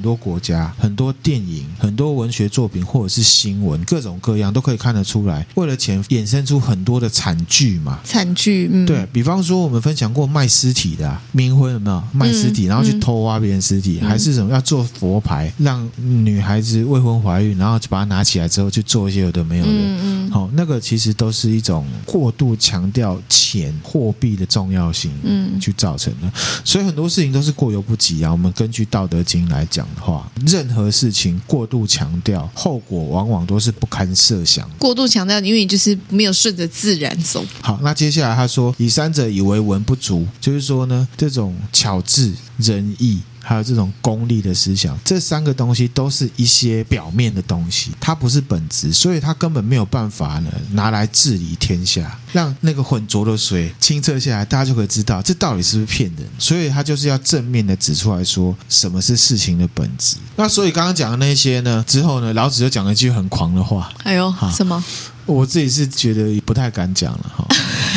多国家、很多电影、很多文学作品或者是新闻，各种各样都可以看得出来，为了钱衍生出很多的惨剧嘛。
惨剧，嗯，
对，比方说，我们分享过卖尸体的、啊、冥婚有没有？卖尸体，然后去偷挖别人尸体，嗯、还是什么要做佛牌，让女孩子未婚怀孕，然后就把它拿起来之后去做一些有的没有的。嗯嗯。好，那个其实都是一种过度强调钱货币的重要性。嗯，去造成的，所以很多事情都是过犹不及啊。我们根据《道德经》来讲的话，任何事情过度强调，后果往往都是不堪设想。
过度强调，因为你就是没有顺着自然走。
好，那接下来他说：“以三者，以为文不足。”就是说呢，这种巧智仁义。还有这种功利的思想，这三个东西都是一些表面的东西，它不是本质，所以它根本没有办法呢拿来治理天下，让那个浑浊的水清澈下来，大家就可以知道这到底是不是骗人。所以他就是要正面的指出来说什么是事情的本质。那所以刚刚讲的那些呢，之后呢，老子就讲了一句很狂的话，
哎呦，什么？
我自己是觉得不太敢讲了哈。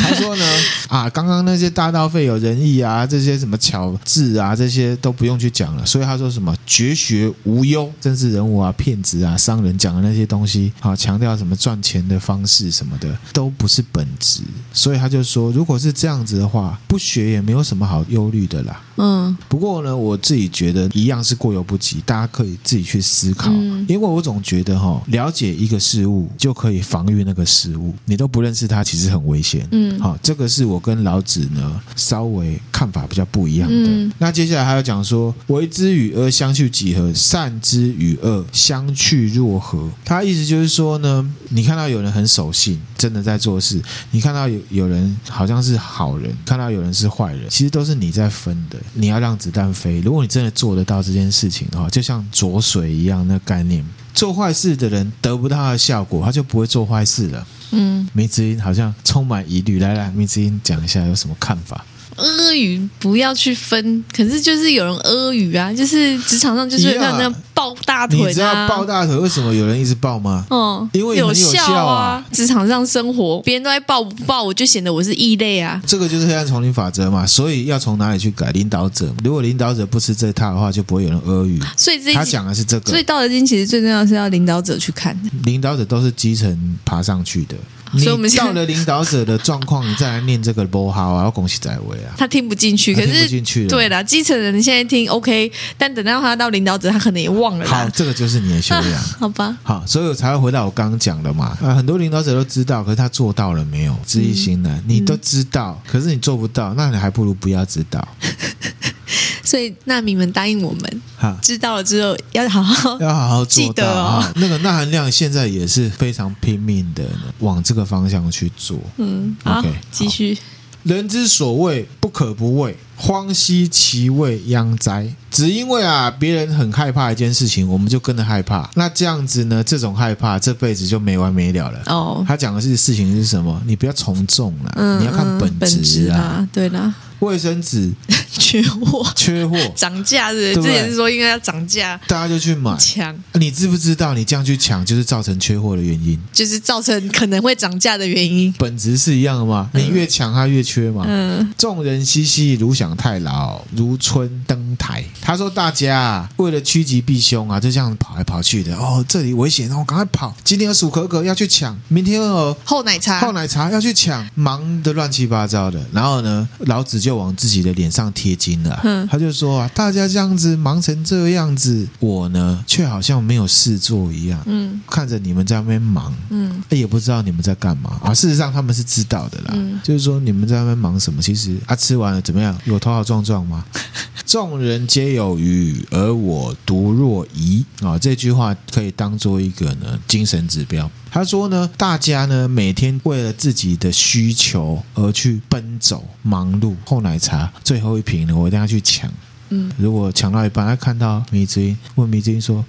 他说呢，啊，刚刚那些大道废有仁义啊，这些什么巧智啊，这些都不用去讲了。所以他说什么绝学无忧，政治人物啊，骗子啊，商人讲的那些东西，啊强调什么赚钱的方式什么的，都不是本质。所以他就说，如果是这样子的话，不学也没有什么好忧虑的啦。嗯，不过呢，我自己觉得一样是过犹不及，大家可以自己去思考。嗯，因为我总觉得哈，了解一个事物就可以防御那个事物，你都不认识它，其实很危险。嗯，好，这个是我跟老子呢稍微看法比较不一样的。嗯，那接下来还要讲说，为之与恶相去几何？善之与恶相去若何？他意思就是说呢，你看到有人很守信，真的在做事；你看到有有人好像是好人，看到有人是坏人，其实都是你在分的。你要让子弹飞。如果你真的做得到这件事情的话，就像浊水一样，那概念，做坏事的人得不到他的效果，他就不会做坏事了。嗯，迷之音好像充满疑虑。来来，迷之音讲一下有什么看法？
阿谀不要去分，可是就是有人阿谀啊，就是职场上就是像那样抱大腿、啊。
你知道抱大腿为什么有人一直抱吗？
哦，
因为有效啊。
职场上生活，别人都在抱不抱，我就显得我是异类啊。
这个就是黑暗丛林法则嘛。所以要从哪里去改？领导者，如果领导者不吃这套的话，就不会有人阿谀。
所以这
他讲的是这个。
所以《道德经》其实最重要是要领导者去看。
领导者都是基层爬上去的。你到了领导者的状况，你再来念这个不好啊，要恭喜在位啊。
他听不进去，可是听不进去。对了，基层人现在听 OK，但等到他到领导者，他可能也忘了。
好，这个就是你的修养，
啊，好吧？
好，所以我才会回到我刚刚讲的嘛。啊，很多领导者都知道，可是他做到了没有？知易行难，你都知道，可是你做不到，那你还不如不要知道。
所以难民们答应我们，哈知道了之后要好好
要好好做到
记得哦。
那个钠含量现在也是非常拼命的往这个方向去做。嗯，OK，
继续。
人之所畏不可不畏，荒兮其未央哉！只因为啊，别人很害怕一件事情，我们就跟着害怕。那这样子呢，这种害怕这辈子就没完没了了。哦，他讲的是事情是什么？你不要从众了，嗯、你要看本质啊。本质啊
对啦。
卫生纸
缺货，
缺货，
涨价是之前是说应该要涨价，
大家就去买抢。你知不知道，你这样去抢就是造成缺货的原因，
就是造成可能会涨价的原因。
本质是一样的嘛？你越抢它越缺嘛。嗯，众人熙熙，如享太牢，如春登台。他说大家为了趋吉避凶啊，就这样跑来跑去的。哦，这里危险，我赶快跑。今天有薯可可要去抢，明天有
厚奶茶，
厚奶茶要去抢，忙得乱七八糟的。然后呢，老子就往自己的脸上贴金了。嗯，他就说啊，大家这样子忙成这个样子，我呢却好像没有事做一样。嗯，看着你们在那边忙，嗯，也不知道你们在干嘛啊。事实上他们是知道的啦。嗯，就是说你们在那边忙什么？其实啊，吃完了怎么样？有头好壮壮吗？众人皆有余，而我独若遗。啊，这句话可以当做一个呢精神指标。他说呢，大家呢每天为了自己的需求而去奔走忙碌。厚奶茶最后一瓶呢，我一定要去抢。嗯，如果抢到一半，他看到米之音，问米之音说：“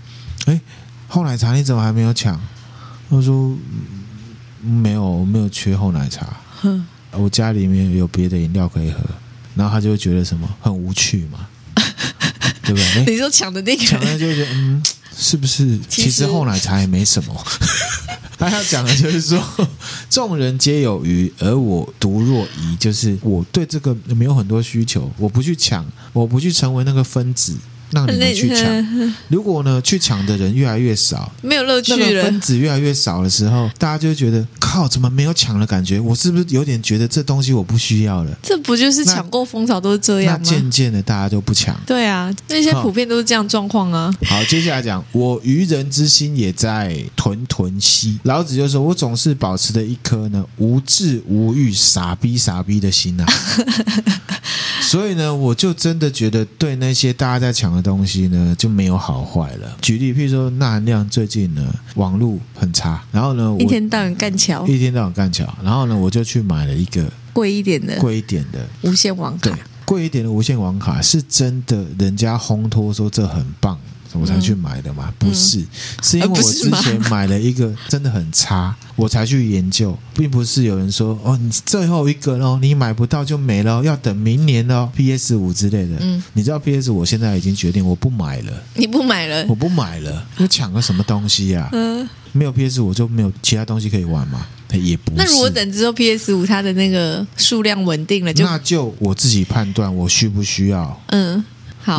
哎，厚奶茶你怎么还没有抢？”他说：“没有，我没有缺厚奶茶。哼，我家里面有别的饮料可以喝。”然后他就会觉得什么很无趣嘛，对不对？
你说抢的那个，
抢的就觉得嗯，是不是？其实后奶茶也没什么。他要讲的就是说，众人皆有余，而我独若遗，就是我对这个没有很多需求，我不去抢，我不去成为那个分子。让你们去抢。如果呢，去抢的人越来越少，
没有乐趣了。
那个分子越来越少的时候，大家就会觉得靠，怎么没有抢的感觉？我是不是有点觉得这东西我不需要了？
这不就是抢购风潮都是这样吗？
那渐渐的，大家就不抢。
对啊，那些普遍都是这样状况啊。
好，接下来讲，我愚人之心也在屯屯兮。老子就说，我总是保持着一颗呢无智无欲、傻逼傻逼的心呐、啊。所以呢，我就真的觉得对那些大家在抢的东西呢，就没有好坏了。举例，譬如说，那含量最近呢，网络很差，然后呢，
一天到晚干桥，
一天到晚干桥，然后呢，我就去买了一个贵
一点的，
贵一点的
无线网卡。
对，贵一点的无线网卡是真的，人家烘托说这很棒。我才去买的嘛，不是，是因为我之前买了一个真的很差，我才去研究，并不是有人说哦，你最后一个哦，你买不到就没了，要等明年哦，PS 五之类的。嗯，你知道 PS 五我现在已经决定我不买了，
你不买了，
我不买了，你抢个什么东西呀？嗯，没有 PS 我就没有其他东西可以玩嘛？也不是。
那如果等之后 PS 五它的那个数量稳定了，就
那就我自己判断我需不需要。嗯。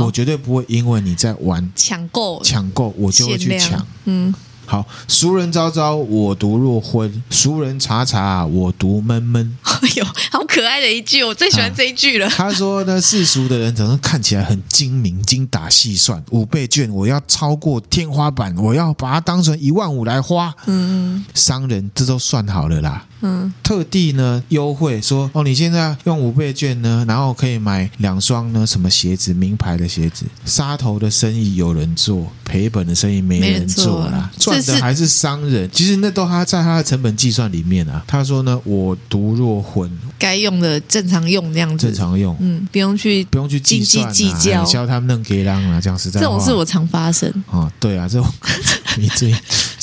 我绝对不会因为你在玩
抢购
抢购，我就会去抢。嗯。好，俗人昭昭，我独若昏；俗人察察，我独闷闷。
哎呦，好可爱的一句，我最喜欢这一句了。啊、
他说呢，世俗的人总是看起来很精明、精打细算。五倍券我要超过天花板，我要把它当成一万五来花。嗯，商人这都算好了啦。嗯，特地呢优惠说哦，你现在用五倍券呢，然后可以买两双呢什么鞋子，名牌的鞋子。杀头的生意有人做，赔本的生意没人做啦。的还是商人，其实那都他在他的成本计算里面啊。他说呢，我独若魂，
该用的正常用那样子，
正常用，
嗯，不用去
不用去斤斤计较，教他们弄给啷啊，这样实在。
这种事我常发生。
啊，对啊，这种 你自己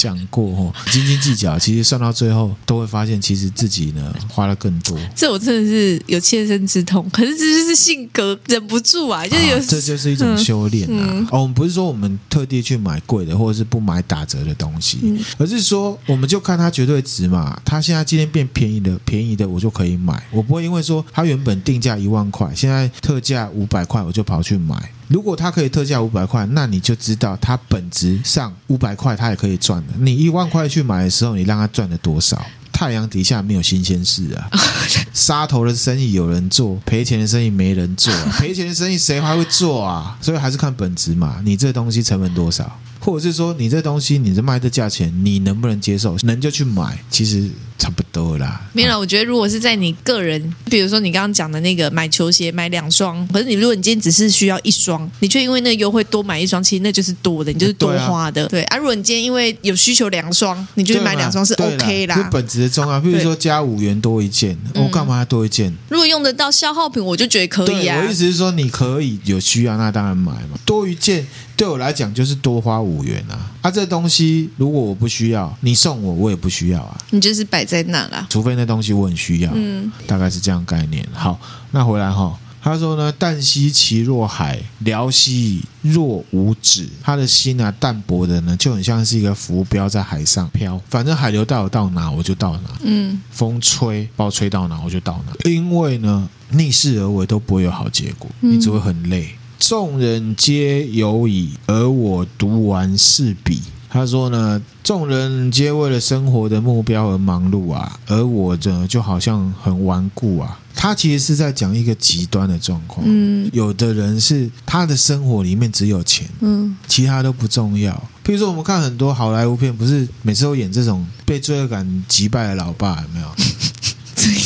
讲过哦，斤斤计较，其实算到最后都会发现，其实自己呢花了更多。
这我真的是有切身之痛，可是这就是性格忍不住啊，就是有，
这就是一种修炼啊。哦，我们不是说我们特地去买贵的，或者是不买打折的东西。嗯，而是说，我们就看它绝对值嘛。它现在今天变便宜的，便宜的我就可以买。我不会因为说它原本定价一万块，现在特价五百块，我就跑去买。如果它可以特价五百块，那你就知道它本质上五百块它也可以赚的。你一万块去买的时候，你让他赚了多少？太阳底下没有新鲜事啊！杀头的生意有人做，赔钱的生意没人做啊。赔钱的生意谁还会做啊？所以还是看本质嘛。你这东西成本多少？或者是说，你这东西，你这卖的价钱，你能不能接受？能就去买，其实差不多啦。
没有，我觉得如果是在你个人，比如说你刚刚讲的那个买球鞋买两双，可是你如果你今天只是需要一双，你却因为那个优惠多买一双，其实那就是多的，你就是多花的。对啊，如果你今天因为有需求两双，你就去买两双是 OK 啦。
就本质的重要，比如说加五元多一件，我干嘛要多一件？
如果用得到消耗品，我就觉得可以啊。
我意思是说，你可以有需要，那当然买嘛。多一件。对我来讲就是多花五元啊！啊，这东西如果我不需要，你送我我也不需要啊。
你就是摆在那啦，
除非那东西我很需要。嗯，大概是这样概念。好，那回来哈，他说呢，淡兮其若海，辽兮若无止。他的心啊，淡薄的呢，就很像是一个浮标在海上飘，反正海流带我到哪我就到哪。嗯，风吹把我吹到哪我就到哪，因为呢，逆势而为都不会有好结果，你只会很累。众人皆有矣，而我独顽是鄙。他说呢，众人皆为了生活的目标而忙碌啊，而我呢，就好像很顽固啊。他其实是在讲一个极端的状况。嗯，有的人是他的生活里面只有钱，嗯，其他都不重要。譬如说，我们看很多好莱坞片，不是每次都演这种被罪恶感击败的老爸，有没有？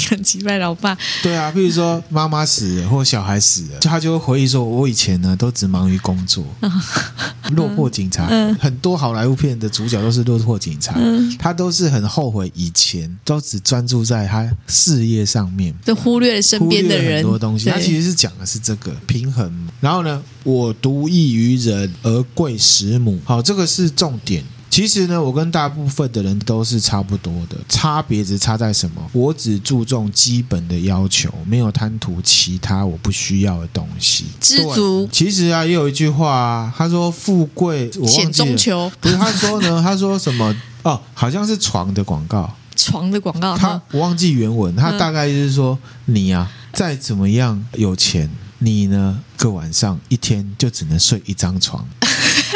很击败老爸，
对啊，比如说妈妈死了或小孩死了，就他就会回忆说：“我以前呢都只忙于工作，落魄警察。嗯”很多好莱坞片的主角都是落魄警察，嗯、他都是很后悔以前都只专注在他事业上面，
就忽略了身边的人
很多东西。他其实是讲的是这个平衡。然后呢，我独异于人而贵十母，好，这个是重点。其实呢，我跟大部分的人都是差不多的，差别只差在什么？我只注重基本的要求，没有贪图其他我不需要的东西。
知足。
其实啊，也有一句话啊，他说：“富贵，我忘记了。”不是他说呢？他说什么？哦，好像是床的广告。
床的广告。
他我忘记原文，他大概就是说：“你呀，再怎么样有钱，你呢，个晚上一天就只能睡一张床。”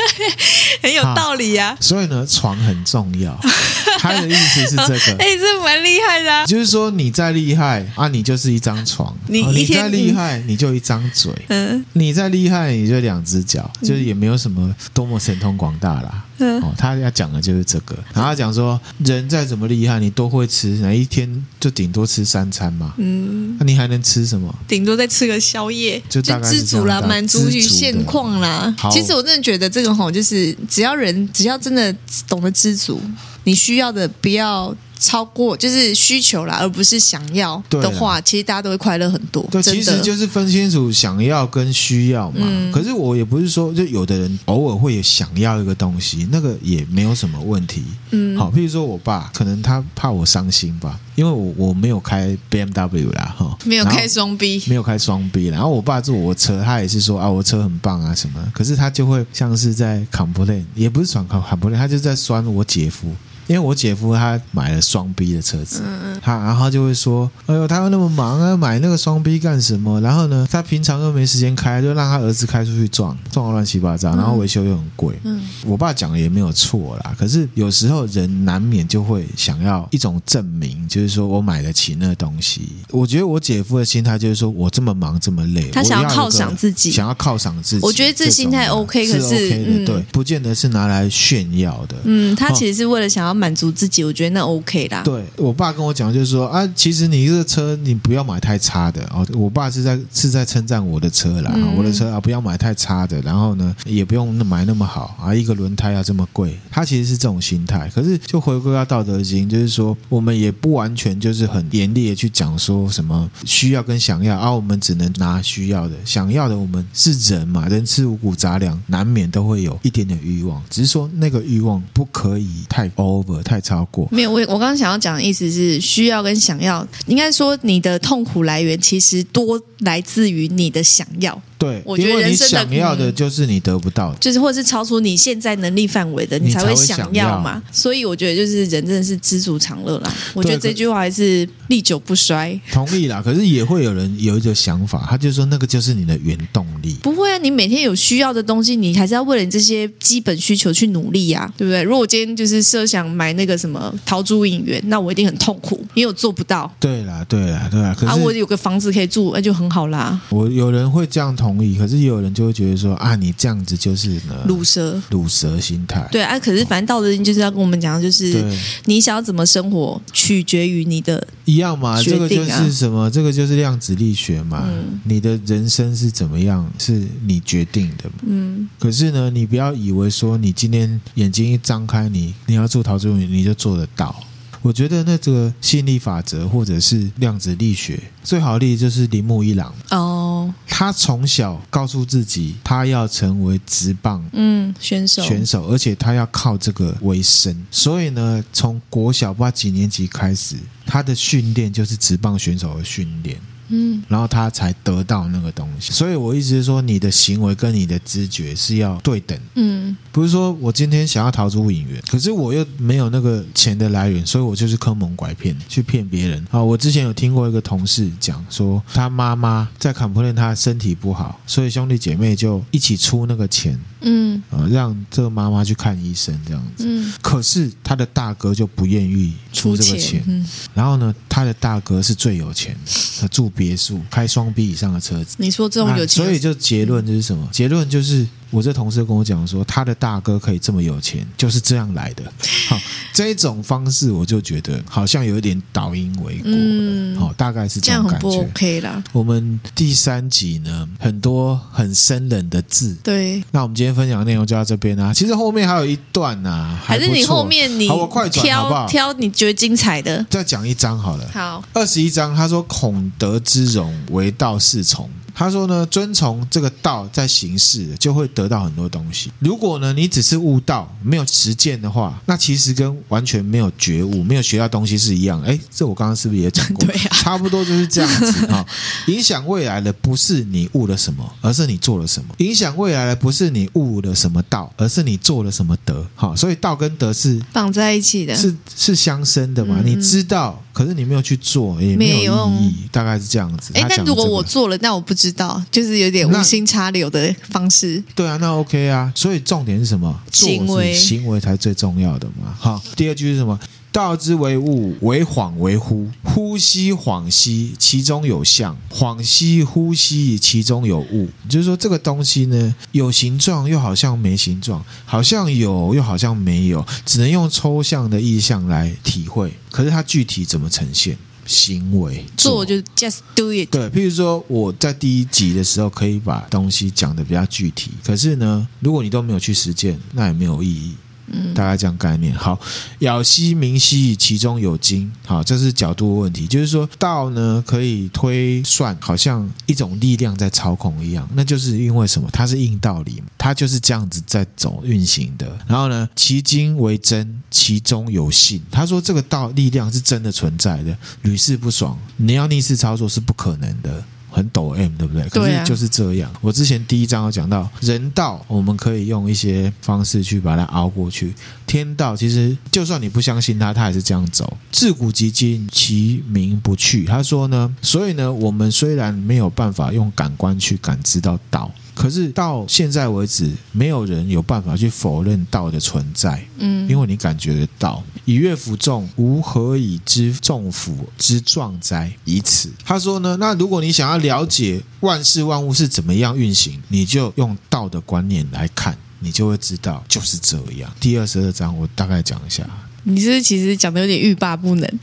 很有道理呀、啊，
所以呢，床很重要。他的意思是这个，哎、
欸，这蛮厉害的、啊。
就是说，你再厉害啊，你就是一张床；你你再厉害，你就一张嘴；嗯，你再厉害，你就两只脚，就是也没有什么多么神通广大啦。哦，他要讲的就是这个。然后他讲说，人再怎么厉害，你都会吃，哪一天就顶多吃三餐嘛。嗯，那你还能吃什么？
顶多再吃个宵夜，就大概知足了，满足于现况啦。好其实我真的觉得这个吼，就是只要人只要真的懂得知足，你需要的不要超过就是需求啦，而不是想要的话，其实大家都会快乐很多。
对，其实就是分清楚想要跟需要嘛。嗯、可是我也不是说，就有的人偶尔会有想要一个东西，那个也没有什么问题。嗯，好，譬如说我爸，可能他怕我伤心吧，因为我我没有开 BMW 啦，哈，
没有开双 B，
没有开双 B，然后我爸坐我车，他也是说啊，我车很棒啊什么，可是他就会像是在 complain，也不是爽 complain，他就在酸我姐夫。因为我姐夫他买了双 B 的车子，嗯他然后就会说：“哎呦，他又那么忙啊，买那个双 B 干什么？然后呢，他平常又没时间开，就让他儿子开出去撞，撞的乱七八糟，然后维修又很贵。”嗯，我爸讲的也没有错啦。可是有时候人难免就会想要一种证明，就是说我买得起那个东西。我觉得我姐夫的心态就是说我这么忙这么累，
他想要犒赏自己，
想要犒赏自己。
我觉得这心态 OK，可是，是 OK 的，
嗯，对，不见得是拿来炫耀的。
嗯，他其实是为了想要。满足自己，我觉得那 OK 啦。
对我爸跟我讲，就是说啊，其实你这个车你不要买太差的哦。我爸是在是在称赞我的车啦，嗯、我的车啊不要买太差的，然后呢也不用买那么好啊，一个轮胎要这么贵。他其实是这种心态。可是就回归到道德经，就是说我们也不完全就是很严厉的去讲说什么需要跟想要啊，我们只能拿需要的，想要的我们是人嘛，人吃五谷杂粮，难免都会有一点点欲望，只是说那个欲望不可以太不。太超过
没有，我我刚刚想要讲的意思是，需要跟想要，应该说你的痛苦来源其实多来自于你的想要。
对，我觉得人生的想要的就是你得不到的，
就是或者是超出你现在能力范围的，你才会想要嘛。所以我觉得就是人真的是知足常乐啦。我觉得这句话还是历久不衰。
同意啦，可是也会有人有一个想法，他就说那个就是你的原动力。
不会啊，你每天有需要的东西，你还是要为了你这些基本需求去努力呀，对不对？如果我今天就是设想买那个什么陶朱隐园，那我一定很痛苦，因为我做不到。
对啦，对啦，对啦。可是啊，
我有个房子可以住，那就很好啦。
我有人会这样同。同意，可是也有人就会觉得说啊，你这样子就是呢，
鲁蛇，
鲁蛇心态。
对啊，可是反正道德经就是要跟我们讲，就是你想要怎么生活，取决于你的
一样嘛。这个就是什么？这个就是量子力学嘛。嗯，你的人生是怎么样，是你决定的。嗯，可是呢，你不要以为说你今天眼睛一张开，你你要做陶朱隐，你就做得到。我觉得那这个吸引力法则或者是量子力学最好的例子就是铃木一郎哦，他从小告诉自己他要成为直棒嗯选手。选手，而且他要靠这个为生，所以呢，从国小不知道几年级开始，他的训练就是直棒选手的训练。嗯，然后他才得到那个东西，所以我意思是说，你的行为跟你的知觉是要对等。嗯，不是说我今天想要逃出影院，可是我又没有那个钱的来源，所以我就是坑蒙拐骗去骗别人。啊，我之前有听过一个同事讲说，他妈妈在 complain 他身体不好，所以兄弟姐妹就一起出那个钱。嗯，啊，让这个妈妈去看医生这样子。嗯，可是他的大哥就不愿意出这个钱。嗯，然后呢，他的大哥是最有钱的，他住别墅，开双 B 以上的车子。
你说这种有钱，
所以就结论就是什么？结论就是。我这同事跟我讲说，他的大哥可以这么有钱，就是这样来的。好，这种方式我就觉得好像有一点倒因为果。嗯，好，大概是这样感觉。OK 啦。我们第三集呢，很多很生冷的字。
对。
那我们今天分享的内容就到这边啊。其实后面还有一段呢、啊，还，是你后面你好，我快转好不好？
挑你觉得精彩的，
再讲一章好了。
好，
二十一章，他说：“孔德之容，为道是从。”他说呢，遵从这个道在行事，就会得到很多东西。如果呢，你只是悟道，没有实践的话，那其实跟完全没有觉悟、没有学到东西是一样。哎，这我刚刚是不是也讲过？
对啊，
差不多就是这样子哈、哦。影响未来的不是你悟了什么，而是你做了什么。影响未来的不是你悟了什么道，而是你做了什么德。好、哦，所以道跟德是
绑在一起的，
是是相生的嘛？嗯、你知道。可是你没有去做，也没有意义，大概是这样子。哎，
但如果我做了，那我不知道，就是有点无心插柳的方式。
对啊，那 OK 啊。所以重点是什么？
行为，
行为才是最重要的嘛。好，第二句是什么？道之为物，为恍为惚。惚兮恍兮，其中有象；恍兮惚兮，其中有物。就是说，这个东西呢，有形状又好像没形状，好像有又好像没有，只能用抽象的意象来体会。可是它具体怎么呈现？行为做，
做就 just do it。
对，譬如说我在第一集的时候可以把东西讲的比较具体，可是呢，如果你都没有去实践，那也没有意义。嗯，大概这样概念。好，杳兮明兮，其中有精。好，这是角度的问题，就是说道呢可以推算，好像一种力量在操控一样。那就是因为什么？它是硬道理，它就是这样子在走运行的。然后呢，其精为真，其中有信。他说这个道力量是真的存在的，屡试不爽。你要逆势操作是不可能的。很抖 M，对不对？可是就是这样。我之前第一章有讲到，人道我们可以用一些方式去把它熬过去。天道其实就算你不相信它，它还是这样走。自古及今，其名不去。他说呢，所以呢，我们虽然没有办法用感官去感知到道。可是到现在为止，没有人有办法去否认道的存在。嗯，因为你感觉得到，以乐服众，无何以知众辅之壮哉？以此，他说呢，那如果你想要了解万事万物是怎么样运行，你就用道的观念来看，你就会知道就是这样。第二十二章，我大概讲一下。
你是，是其实讲的有点欲罢不能，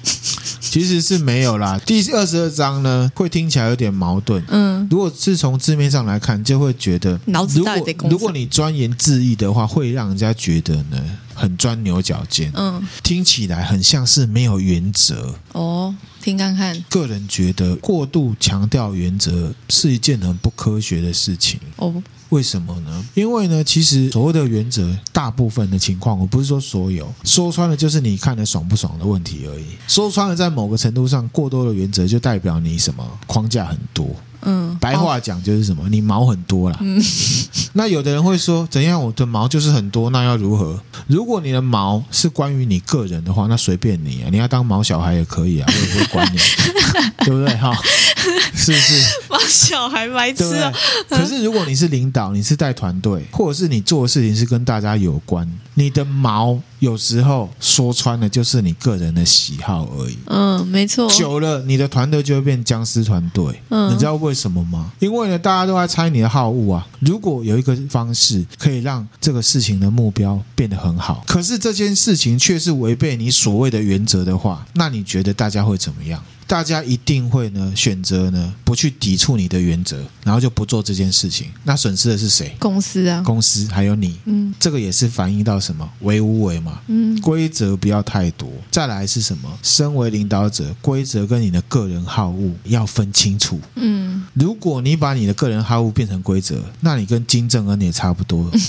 其实是没有啦。第二十二章呢，会听起来有点矛盾。嗯，如果是从字面上来看，就会觉得脑子。如果你钻研字义的话，会让人家觉得呢很钻牛角尖。嗯，听起来很像是没有原则。
哦，听看看。
个人觉得过度强调原则是一件很不科学的事情。哦。为什么呢？因为呢，其实所谓的原则，大部分的情况，我不是说所有，说穿了就是你看的爽不爽的问题而已。说穿了，在某个程度上，过多的原则就代表你什么框架很多。嗯，白话讲就是什么，你毛很多啦。嗯，那有的人会说，怎样？我的毛就是很多，那要如何？如果你的毛是关于你个人的话，那随便你啊，你要当毛小孩也可以啊，我也不会管你，对不对？哈。是不是
毛小孩白痴啊？
可是如果你是领导，你是带团队，或者是你做的事情是跟大家有关，你的毛有时候说穿了就是你个人的喜好而已。
嗯，没错。
久了，你的团队就会变僵尸团队。嗯，你知道为什么吗？因为呢，大家都在猜你的好恶啊。如果有一个方式可以让这个事情的目标变得很好，可是这件事情却是违背你所谓的原则的话，那你觉得大家会怎么样？大家一定会呢选择呢不去抵触你的原则，然后就不做这件事情。那损失的是谁？
公司啊，
公司还有你。嗯，这个也是反映到什么？为无为嘛。嗯，规则不要太多。再来是什么？身为领导者，规则跟你的个人好恶要分清楚。嗯，如果你把你的个人好恶变成规则，那你跟金正恩也差不多。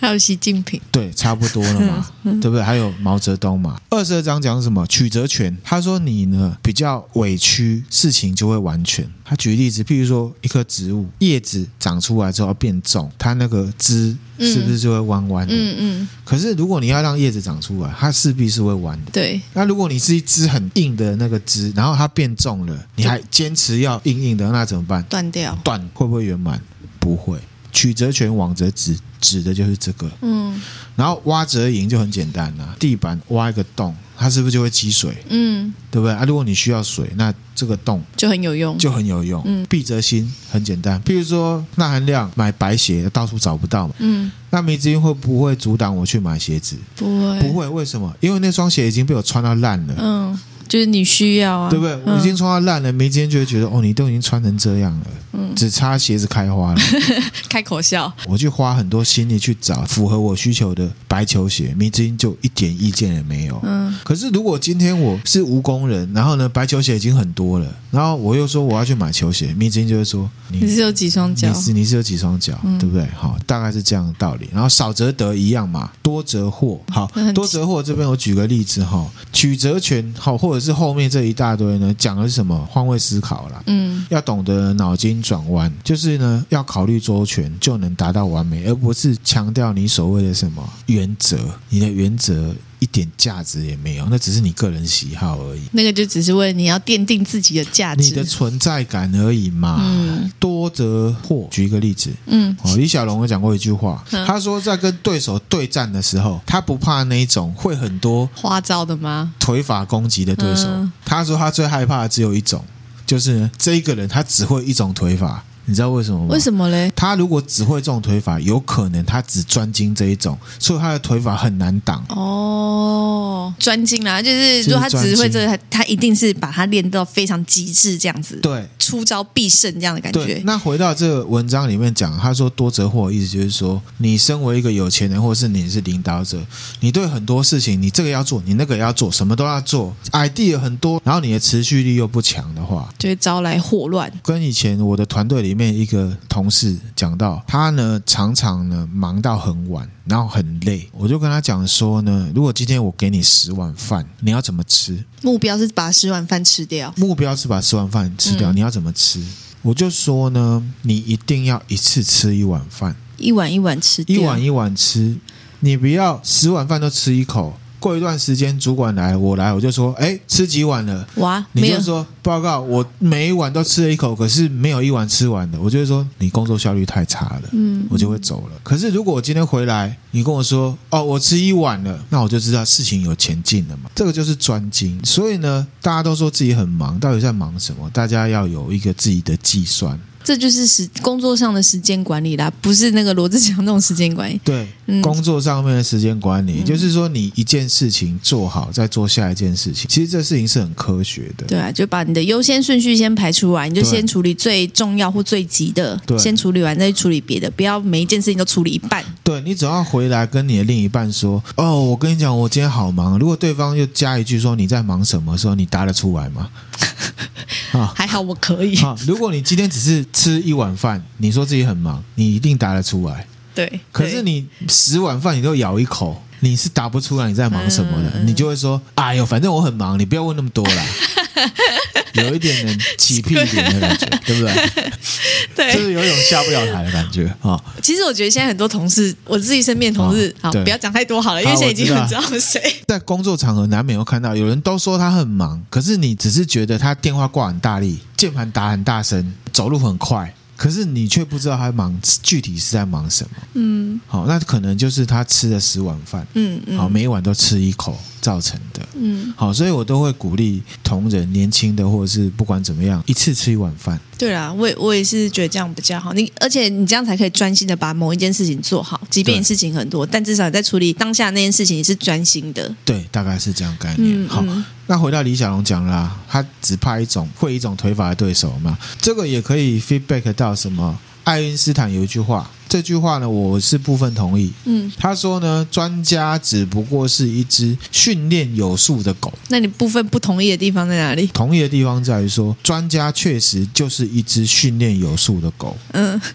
还有习近平，
对，差不多了嘛，对不对？还有毛泽东嘛。二十二章讲什么？曲折权。他说你呢比较委屈，事情就会完全。他举例子，譬如说一棵植物叶子长出来之后要变重，它那个枝是不是就会弯弯的？嗯嗯。可是如果你要让叶子长出来，它势必是会弯的。
对。
那如果你是一枝很硬的那个枝，然后它变重了，你还坚持要硬硬的，那怎么办？
断掉。
断会不会圆满？不会。曲则全，枉则直，指的就是这个。嗯，然后挖则盈就很简单了，地板挖一个洞，它是不是就会积水？嗯，对不对啊？如果你需要水，那这个洞
就很有用，
就很有用。嗯，避则兴很简单，譬如说钠含量买白鞋到处找不到嘛。嗯，那迷之音会不会阻挡我去买鞋子？
不会，
不会。为什么？因为那双鞋已经被我穿到烂了。嗯。
就是你需要啊，
对不对？我已经穿到烂了，没今天就会觉得哦，你都已经穿成这样了，嗯，只差鞋子开花了，
开口笑。
我去花很多心力去找符合我需求的白球鞋，明之音就一点意见也没有。嗯，可是如果今天我是无工人，然后呢，白球鞋已经很多了，然后我又说我要去买球鞋，明之音就会说
你，你是有几双脚？
你是你是有几双脚，嗯、对不对？好，大概是这样的道理。然后少则得一样嘛，多则祸。好，多则祸这边我举个例子哈，曲折权好，或者是后面这一。大堆呢，讲的是什么？换位思考啦，嗯，要懂得脑筋转弯，就是呢，要考虑周全，就能达到完美，而不是强调你所谓的什么原则，你的原则。一点价值也没有，那只是你个人喜好而已。
那个就只是为了你要奠定自己的价值，
你的存在感而已嘛。嗯，多则惑。举一个例子，嗯，哦，李小龙有讲过一句话，嗯，他说在跟对手对战的时候，他不怕那一种会很多
花招的吗？
腿法攻击的对手，嗯，他说他最害怕的只有一种，就是呢，这一个人他只会一种腿法。你知道为什么吗？
为什么嘞？
他如果只会这种腿法，有可能他只专精这一种，所以他的腿法很难挡。
哦，专精啦，就是如果他只会这个，他他一定是把它练到非常极致这样子，
对，
出招必胜这样的感觉。
那回到这个文章里面讲，他说多则祸，意思就是说，你身为一个有钱人，或是你是领导者，你对很多事情，你这个要做，你那个要做，什么都要做，idea 很多，然后你的持续力又不强的话，
就会招来祸乱。
跟以前我的团队里面一个同事讲到，他呢常常呢忙到很晚。然后很累，我就跟他讲说呢，如果今天我给你十碗饭，你要怎么吃？
目标是把十碗饭吃掉。
目标是把十碗饭吃掉，嗯、你要怎么吃？我就说呢，你一定要一次吃一碗饭，
一碗一碗吃掉，
一碗一碗吃，你不要十碗饭都吃一口。过一段时间，主管来，我来，我就说，哎，吃几碗了？
哇，
你就说报告，我每一碗都吃了一口，可是没有一碗吃完的。我就会说你工作效率太差了，嗯，我就会走了。可是如果我今天回来，你跟我说，哦，我吃一碗了，那我就知道事情有前进了嘛。这个就是专精。所以呢，大家都说自己很忙，到底在忙什么？大家要有一个自己的计算。
这就是时工作上的时间管理啦，不是那个罗志祥那种时间管理。
对，嗯、工作上面的时间管理，嗯、就是说你一件事情做好，再做下一件事情。其实这事情是很科学的。
对啊，就把你的优先顺序先排出来，你就先处理最重要或最急的，对先处理完再去处理别的，不要每一件事情都处理一半。
对，你只要回来跟你的另一半说：“哦，我跟你讲，我今天好忙。”如果对方又加一句说：“你在忙什么？”时候你答得出来吗？
啊，还好我可以。
啊，如果你今天只是吃一碗饭，你说自己很忙，你一定答得出来。
对，
可是你十碗饭你都咬一口，你是答不出来你在忙什么的，嗯、你就会说：“哎呦，反正我很忙，你不要问那么多啦。” 有一点点起屁点的感觉，对不对？
对，
就是有一种下不了台的感觉啊。哦、
其实我觉得现在很多同事，我自己身边同事，哦、好，不要讲太多好了，因为现在已经很知道谁。
在工作场合难免会看到有人都说他很忙，可是你只是觉得他电话挂很大力，键盘打很大声，走路很快。可是你却不知道他忙，具体是在忙什么。嗯，好，那可能就是他吃了十碗饭，嗯，嗯好，每一碗都吃一口造成的。嗯，好，所以我都会鼓励同仁，年轻的或者是不管怎么样，一次吃一碗饭。
对啊，我也我也是觉得这样比较好。你而且你这样才可以专心的把某一件事情做好，即便你事情很多，但至少在处理当下那件事情你是专心的。
对，大概是这样概念。嗯、好。嗯那回到李小龙讲了啊，他只怕一种会一种腿法的对手嘛，这个也可以 feedback 到什么？爱因斯坦有一句话，这句话呢，我是部分同意。嗯，他说呢，专家只不过是一只训练有素的狗。
那你部分不同意的地方在哪里？
同意的地方在于说，专家确实就是一只训练有素的狗。嗯。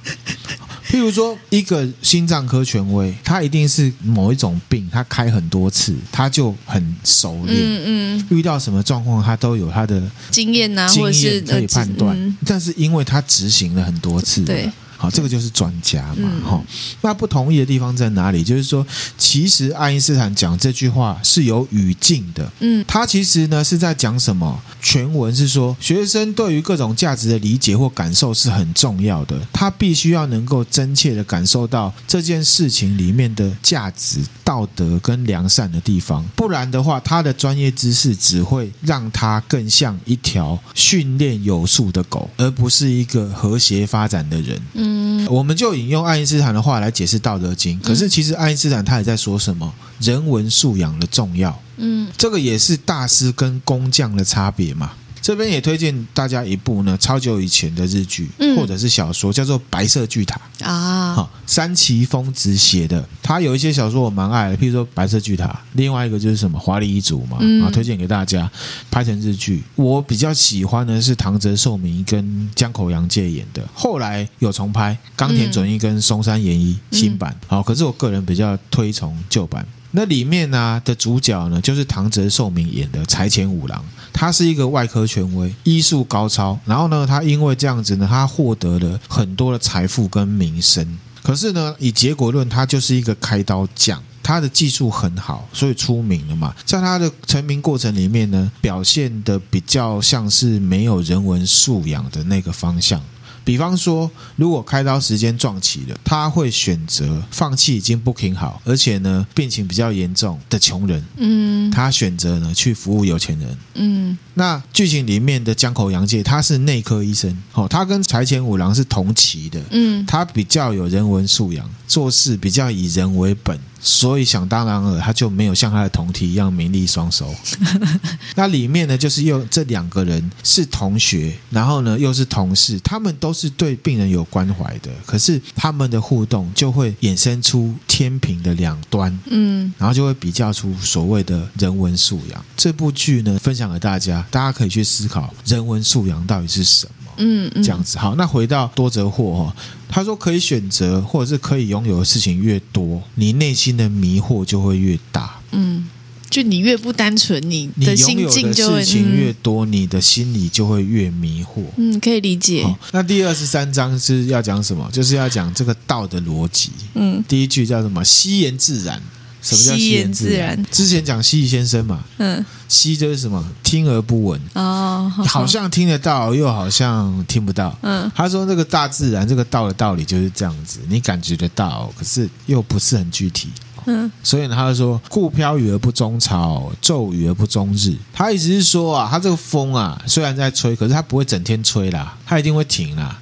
譬如说，一个心脏科权威，他一定是某一种病，他开很多次，他就很熟练。嗯嗯，遇到什么状况，他都有他的
经验啊，
经验可以判断。嗯、但是因为他执行了很多次，对。好，这个就是专家嘛，哈、嗯。那不同意的地方在哪里？就是说，其实爱因斯坦讲这句话是有语境的，嗯，他其实呢是在讲什么？全文是说，学生对于各种价值的理解或感受是很重要的，他必须要能够真切的感受到这件事情里面的价值、道德跟良善的地方，不然的话，他的专业知识只会让他更像一条训练有素的狗，而不是一个和谐发展的人，嗯。嗯，我们就引用爱因斯坦的话来解释《道德经》，可是其实爱因斯坦他也在说什么人文素养的重要。嗯，这个也是大师跟工匠的差别嘛。这边也推荐大家一部呢，超久以前的日剧，嗯、或者是小说，叫做《白色巨塔》啊。好，山崎丰子写的，他有一些小说我蛮爱的，譬如说《白色巨塔》，另外一个就是什么《华丽一族》嘛，啊，推荐给大家，拍成日剧。我比较喜欢的是唐泽寿明跟江口洋介演的，后来有重拍，冈田准一跟松山研一新版。好，可是我个人比较推崇旧版。那里面呢、啊、的主角呢，就是唐泽寿明演的柴前五郎，他是一个外科权威，医术高超。然后呢，他因为这样子呢，他获得了很多的财富跟名声。可是呢，以结果论，他就是一个开刀匠，他的技术很好，所以出名了嘛。在他的成名过程里面呢，表现的比较像是没有人文素养的那个方向。比方说，如果开刀时间撞期了，他会选择放弃已经 booking 好，而且呢病情比较严重的穷人。嗯，他选择呢去服务有钱人。嗯，那剧情里面的江口洋介他是内科医生，哦，他跟柴田五郎是同期的。嗯，他比较有人文素养，做事比较以人为本。所以想当然尔，他就没有像他的同体一样名利双收。那里面呢，就是又这两个人是同学，然后呢又是同事，他们都是对病人有关怀的，可是他们的互动就会衍生出天平的两端，嗯，然后就会比较出所谓的人文素养。这部剧呢，分享给大家，大家可以去思考人文素养到底是什么。嗯，嗯，这样子好。那回到多则惑哈，他说可以选择或者是可以拥有的事情越多，你内心的迷惑就会越大。
嗯，就你越不单纯，你的心境就会
事情越多，你的心里就会越迷惑。
嗯，可以理解。
那第二十三章是要讲什么？就是要讲这个道的逻辑。嗯，第一句叫什么？惜言自然。什么叫吸言自然？之前讲蜥蜴先生嘛，嗯，蜥就是什么？听而不闻哦，好像听得到，又好像听不到。嗯，他说那个大自然这个道的道理就是这样子，你感觉得到，可是又不是很具体。嗯，所以呢，他就说：“故飘雨而不终朝，骤雨而不终日。”他意思是说啊，他这个风啊，虽然在吹，可是他不会整天吹啦，他一定会停啦。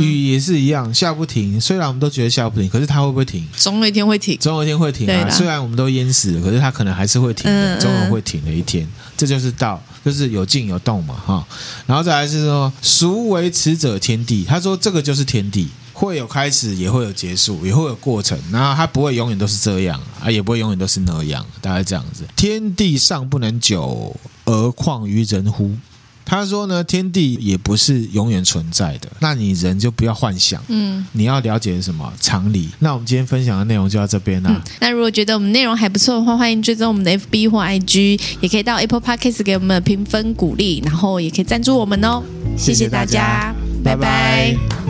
雨也是一样，下不停。虽然我们都觉得下不停，可是它会不会停？
总有一天会停，
总有一天会停啊。虽然我们都淹死了，可是它可能还是会停的，总有会停的一天。这就是道，就是有静有动嘛，哈。然后再来是说，孰为持者天地？他说这个就是天地。会有开始，也会有结束，也会有过程。然后它不会永远都是这样啊，也不会永远都是那样，大概这样子。天地尚不能久，而况于人乎？他说呢，天地也不是永远存在的，那你人就不要幻想。嗯，你要了解什么常理？那我们今天分享的内容就到这边啦。嗯，
那如果觉得我们内容还不错的话，欢迎追踪我们的 FB 或 IG，也可以到 Apple Podcast 给我们的评分鼓励，然后也可以赞助我们哦。谢谢大家，谢谢大家拜拜。拜拜。